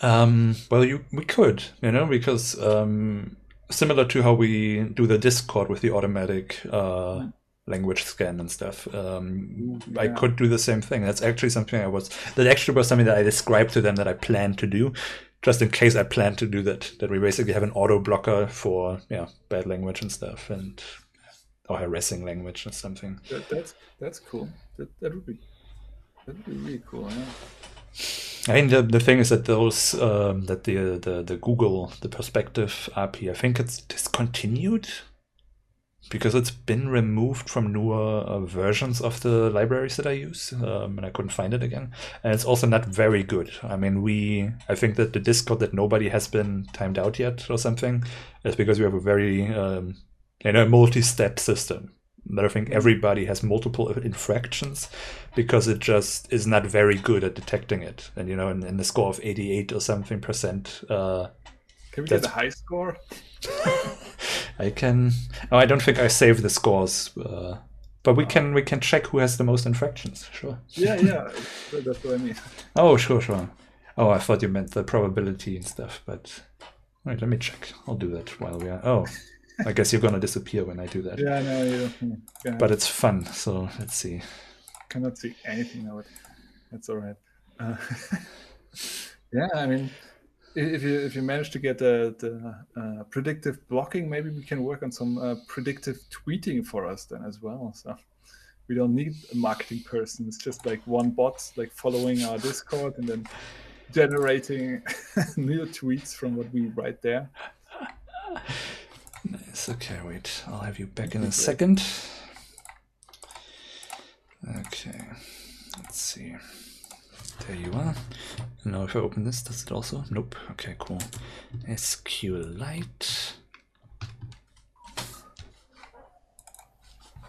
Um, well, you we could, you know, because um, similar to how we do the Discord with the automatic uh, language scan and stuff, um, I could do the same thing. That's actually something I was that actually was something that I described to them that I planned to do, just in case I plan to do that. That we basically have an auto blocker for yeah bad language and stuff and or harassing language or something. that, that's that's cool. That, that would be that would be really cool. Yeah. I mean, the, the thing is that those um, that the, the the Google the Perspective API, I think it's discontinued because it's been removed from newer uh, versions of the libraries that I use, um, and I couldn't find it again. And it's also not very good. I mean, we I think that the Discord that nobody has been timed out yet or something is because we have a very um, you know multi-step system. But I think everybody has multiple infractions because it just is not very good at detecting it. And you know, in, in the score of 88 or something percent, uh, Can we get the high score? I can. Oh, I don't think I save the scores, uh, but we can we can check who has the most infractions. Sure. Yeah, yeah. that's what I mean. Oh, sure, sure. Oh, I thought you meant the probability and stuff, but wait, let me check. I'll do that while we are. Oh, I guess you're gonna disappear when I do that. Yeah, no, you yeah, But it's fun, so let's see. cannot see anything of it. That's all right. Uh, yeah, I mean, if you if you manage to get the the uh, predictive blocking, maybe we can work on some uh, predictive tweeting for us then as well. So we don't need a marketing person. It's just like one bot like following our Discord and then generating new tweets from what we write there. Nice. Okay, wait. I'll have you back in a second. Okay. Let's see. There you are. And now if I open this, does it also? Nope. Okay, cool. SQLite.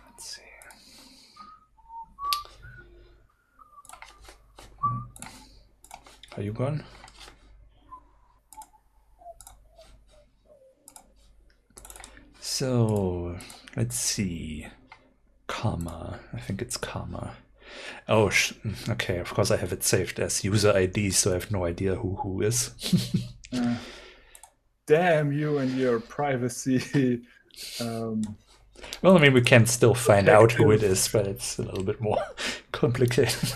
Let's see. Are you gone? So let's see. comma, I think it's Karma. Oh, sh- okay. Of course, I have it saved as user ID, so I have no idea who who is. Damn you and your privacy. um, well, I mean, we can still find out who it is, but it's a little bit more complicated.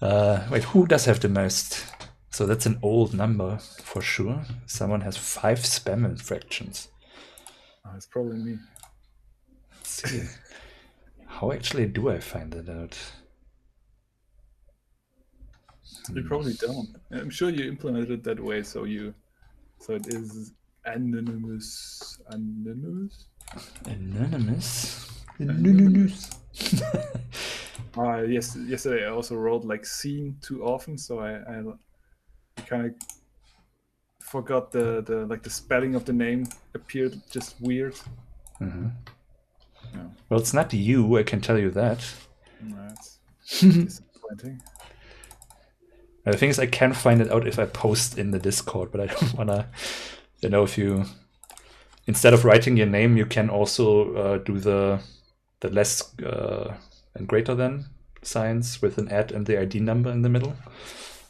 uh, wait, who does have the most? So that's an old number for sure. Someone has five spam infractions. oh, it's probably me. How actually do I find that out? You probably don't. I'm sure you implemented it that way, so you, so it is anonymous. Anonymous. Anonymous. Anonymous. Uh, yes, yesterday I also wrote like "seen" too often, so I, I kind of forgot the the like the spelling of the name appeared just weird. hmm No, Well, it's not you, I can tell you that. that's disappointing. The thing is, I can find it out if I post in the Discord, but I don't wanna, you know, if you instead of writing your name, you can also uh, do the the less uh, and greater than signs with an at and the ID number in the middle.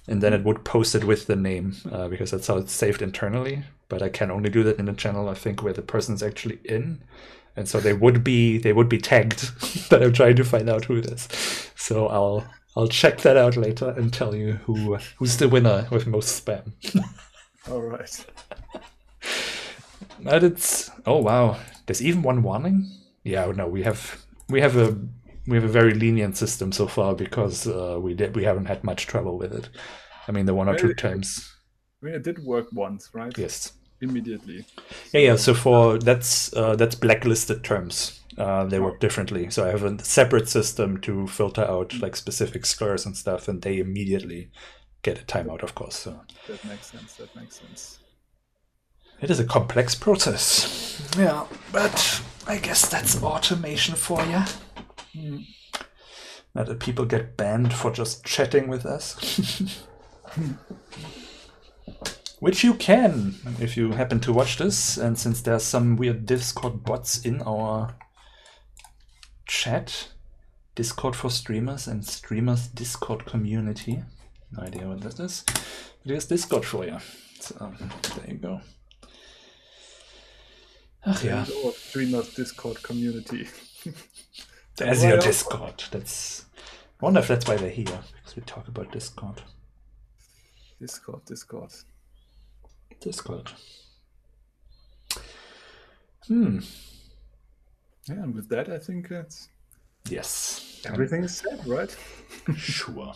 And then it would post it with the name uh, because that's how it's saved internally. But I can only do that in a channel, I think, where the person's actually in. And so they would be they would be tagged that I'm trying to find out who it is. So I'll I'll check that out later and tell you who who's the winner with most spam. All right. But it's oh wow, there's even one warning. Yeah, no, we have we have a we have a very lenient system so far because uh, we did we haven't had much trouble with it. I mean, the one or two Really? times. I mean, it did work once, right? Yes. Immediately. Yeah, yeah. So for that's uh, that's blacklisted terms. Uh, they work differently. So I have a separate system to filter out like specific slurs and stuff, and they immediately get a timeout, of course. So That makes sense. That makes sense. it is a complex process. Yeah, but I guess that's automation for you. Not that people get banned for just chatting with us. Which you can if you happen to watch this, and since there's some weird Discord bots in our chat, Discord for streamers and streamers Discord community. No idea what that is. But here's Discord for you. So there you go. Ach ja, Or Streamers Discord community. there's your Discord. That's. I wonder if that's why they're here because we talk about Discord. Discord, Discord. Discord. Hmm. Yeah, and with that, I think it's Yes. everything is said, right? Sure.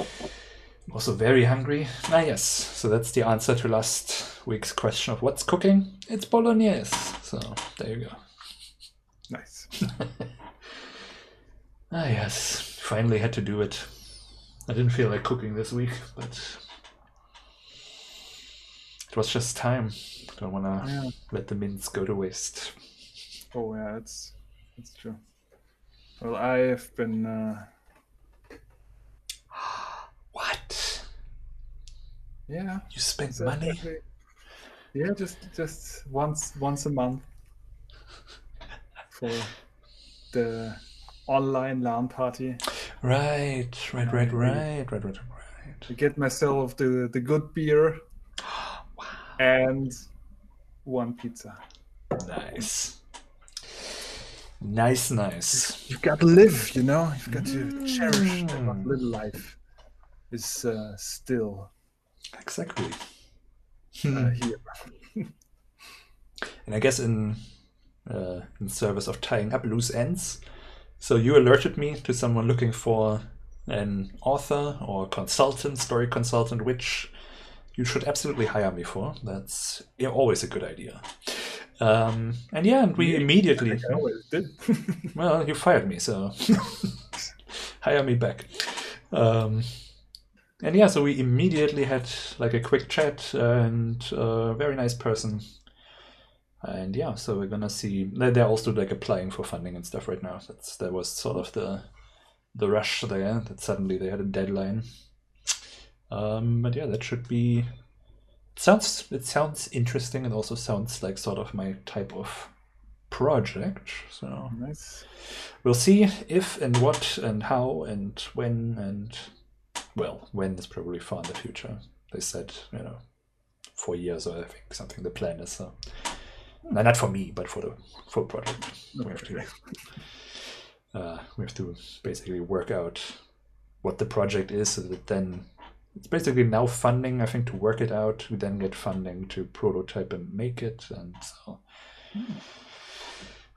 I'm also very hungry. Ah, yes. So that's the answer to last week's question of what's cooking. It's bolognese. So there you go. Nice. Ah, yes. Finally had to do it. I didn't feel like cooking this week, but it was just time. Don't want to Yeah. let the mince go to waste. Oh yeah, it's it's true. Well, I've been uh, What? yeah. You spent so money? every- Yeah, just just once once a month for the online LAN party Right, right, right, right, right, right, right. to get myself the the good beer and one pizza. Nice. Nice, nice. You've got to live, you know. You've got to cherish that what little life is uh, still Exactly. uh, here. And I guess in uh, in service of tying up loose ends, so you alerted me to someone looking for an author or consultant, story consultant, which you should absolutely hire me for. That's always a good idea. Um, and yeah, and we immediately I always did. well, you fired me, so hire me back. Um, and yeah, so we immediately had like a quick chat and a very nice person. And yeah, so we're gonna see. They're they're also like applying for funding and stuff right now. That's that was sort of the the rush there. That suddenly they had a deadline. Um, but yeah, that should be. It sounds it sounds interesting and also sounds like sort of my type of project. So nice. we'll see if and what and how and when and well, when is probably far in the future. They said, you know, four years or I think something the plan is. So no, not for me, but for the full project. We have to uh, we have to basically work out what the project is so that then it's basically now funding, I think, to work it out. We then get funding to prototype and make it, and so. Hmm.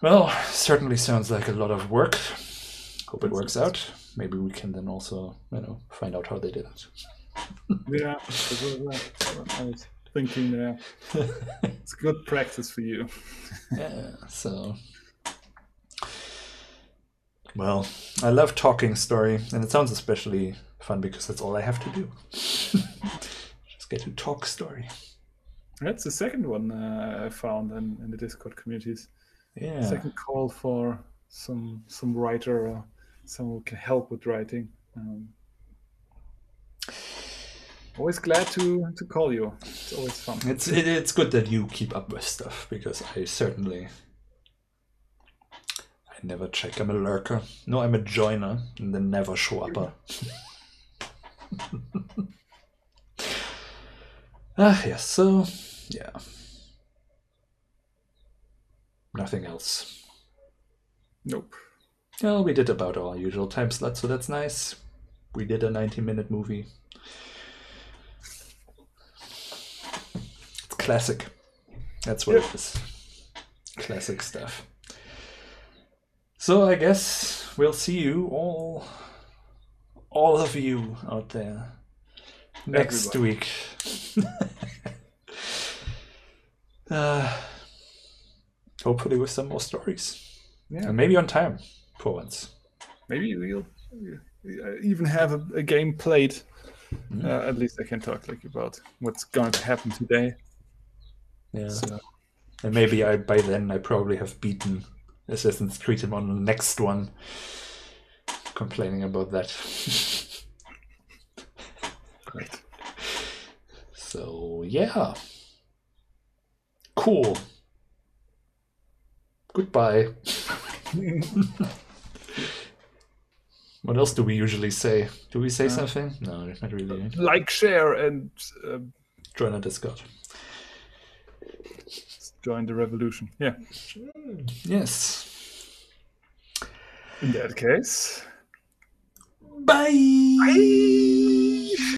Well, certainly sounds like a lot of work. Hope it works out. Maybe we can then also, you know, find out how they did it. Yeah, that's I was thinking there. It's good practice for you. yeah, so. Well, I love talking story, and it sounds especially fun because that's all I have to do. Just get to talk story. That's the second one uh, I found in, in the Discord communities. Yeah. Second call for some some writer or someone who can help with writing. Um, always glad to to call you. It's always fun. It's it, it's good that you keep up with stuff because I certainly I never check. I'm a lurker. No, I'm a joiner and then never show upper. ah, yes. So, yeah. Nothing else. Nope. Well, we did about our usual time slot, so that's nice. We did a 90 minute movie. It's classic. That's what Yep. it is. Classic stuff. So I guess we'll see you all, all of you out there next Everybody. week. uh, hopefully with some more stories. Yeah. And maybe on time for once. Maybe we'll uh, even have a, a game played. Uh, at least I can talk like about what's going to happen today. Yeah. So, And maybe I by then I probably have beaten Assassin's Creed him on the next one. Complaining about that. great. so yeah. Cool. Goodbye. what else do we usually say? Do we say something? No, not really. Like, share, and uh, Join our Discord. Join the revolution. Yeah. Yes. In that case. Bye.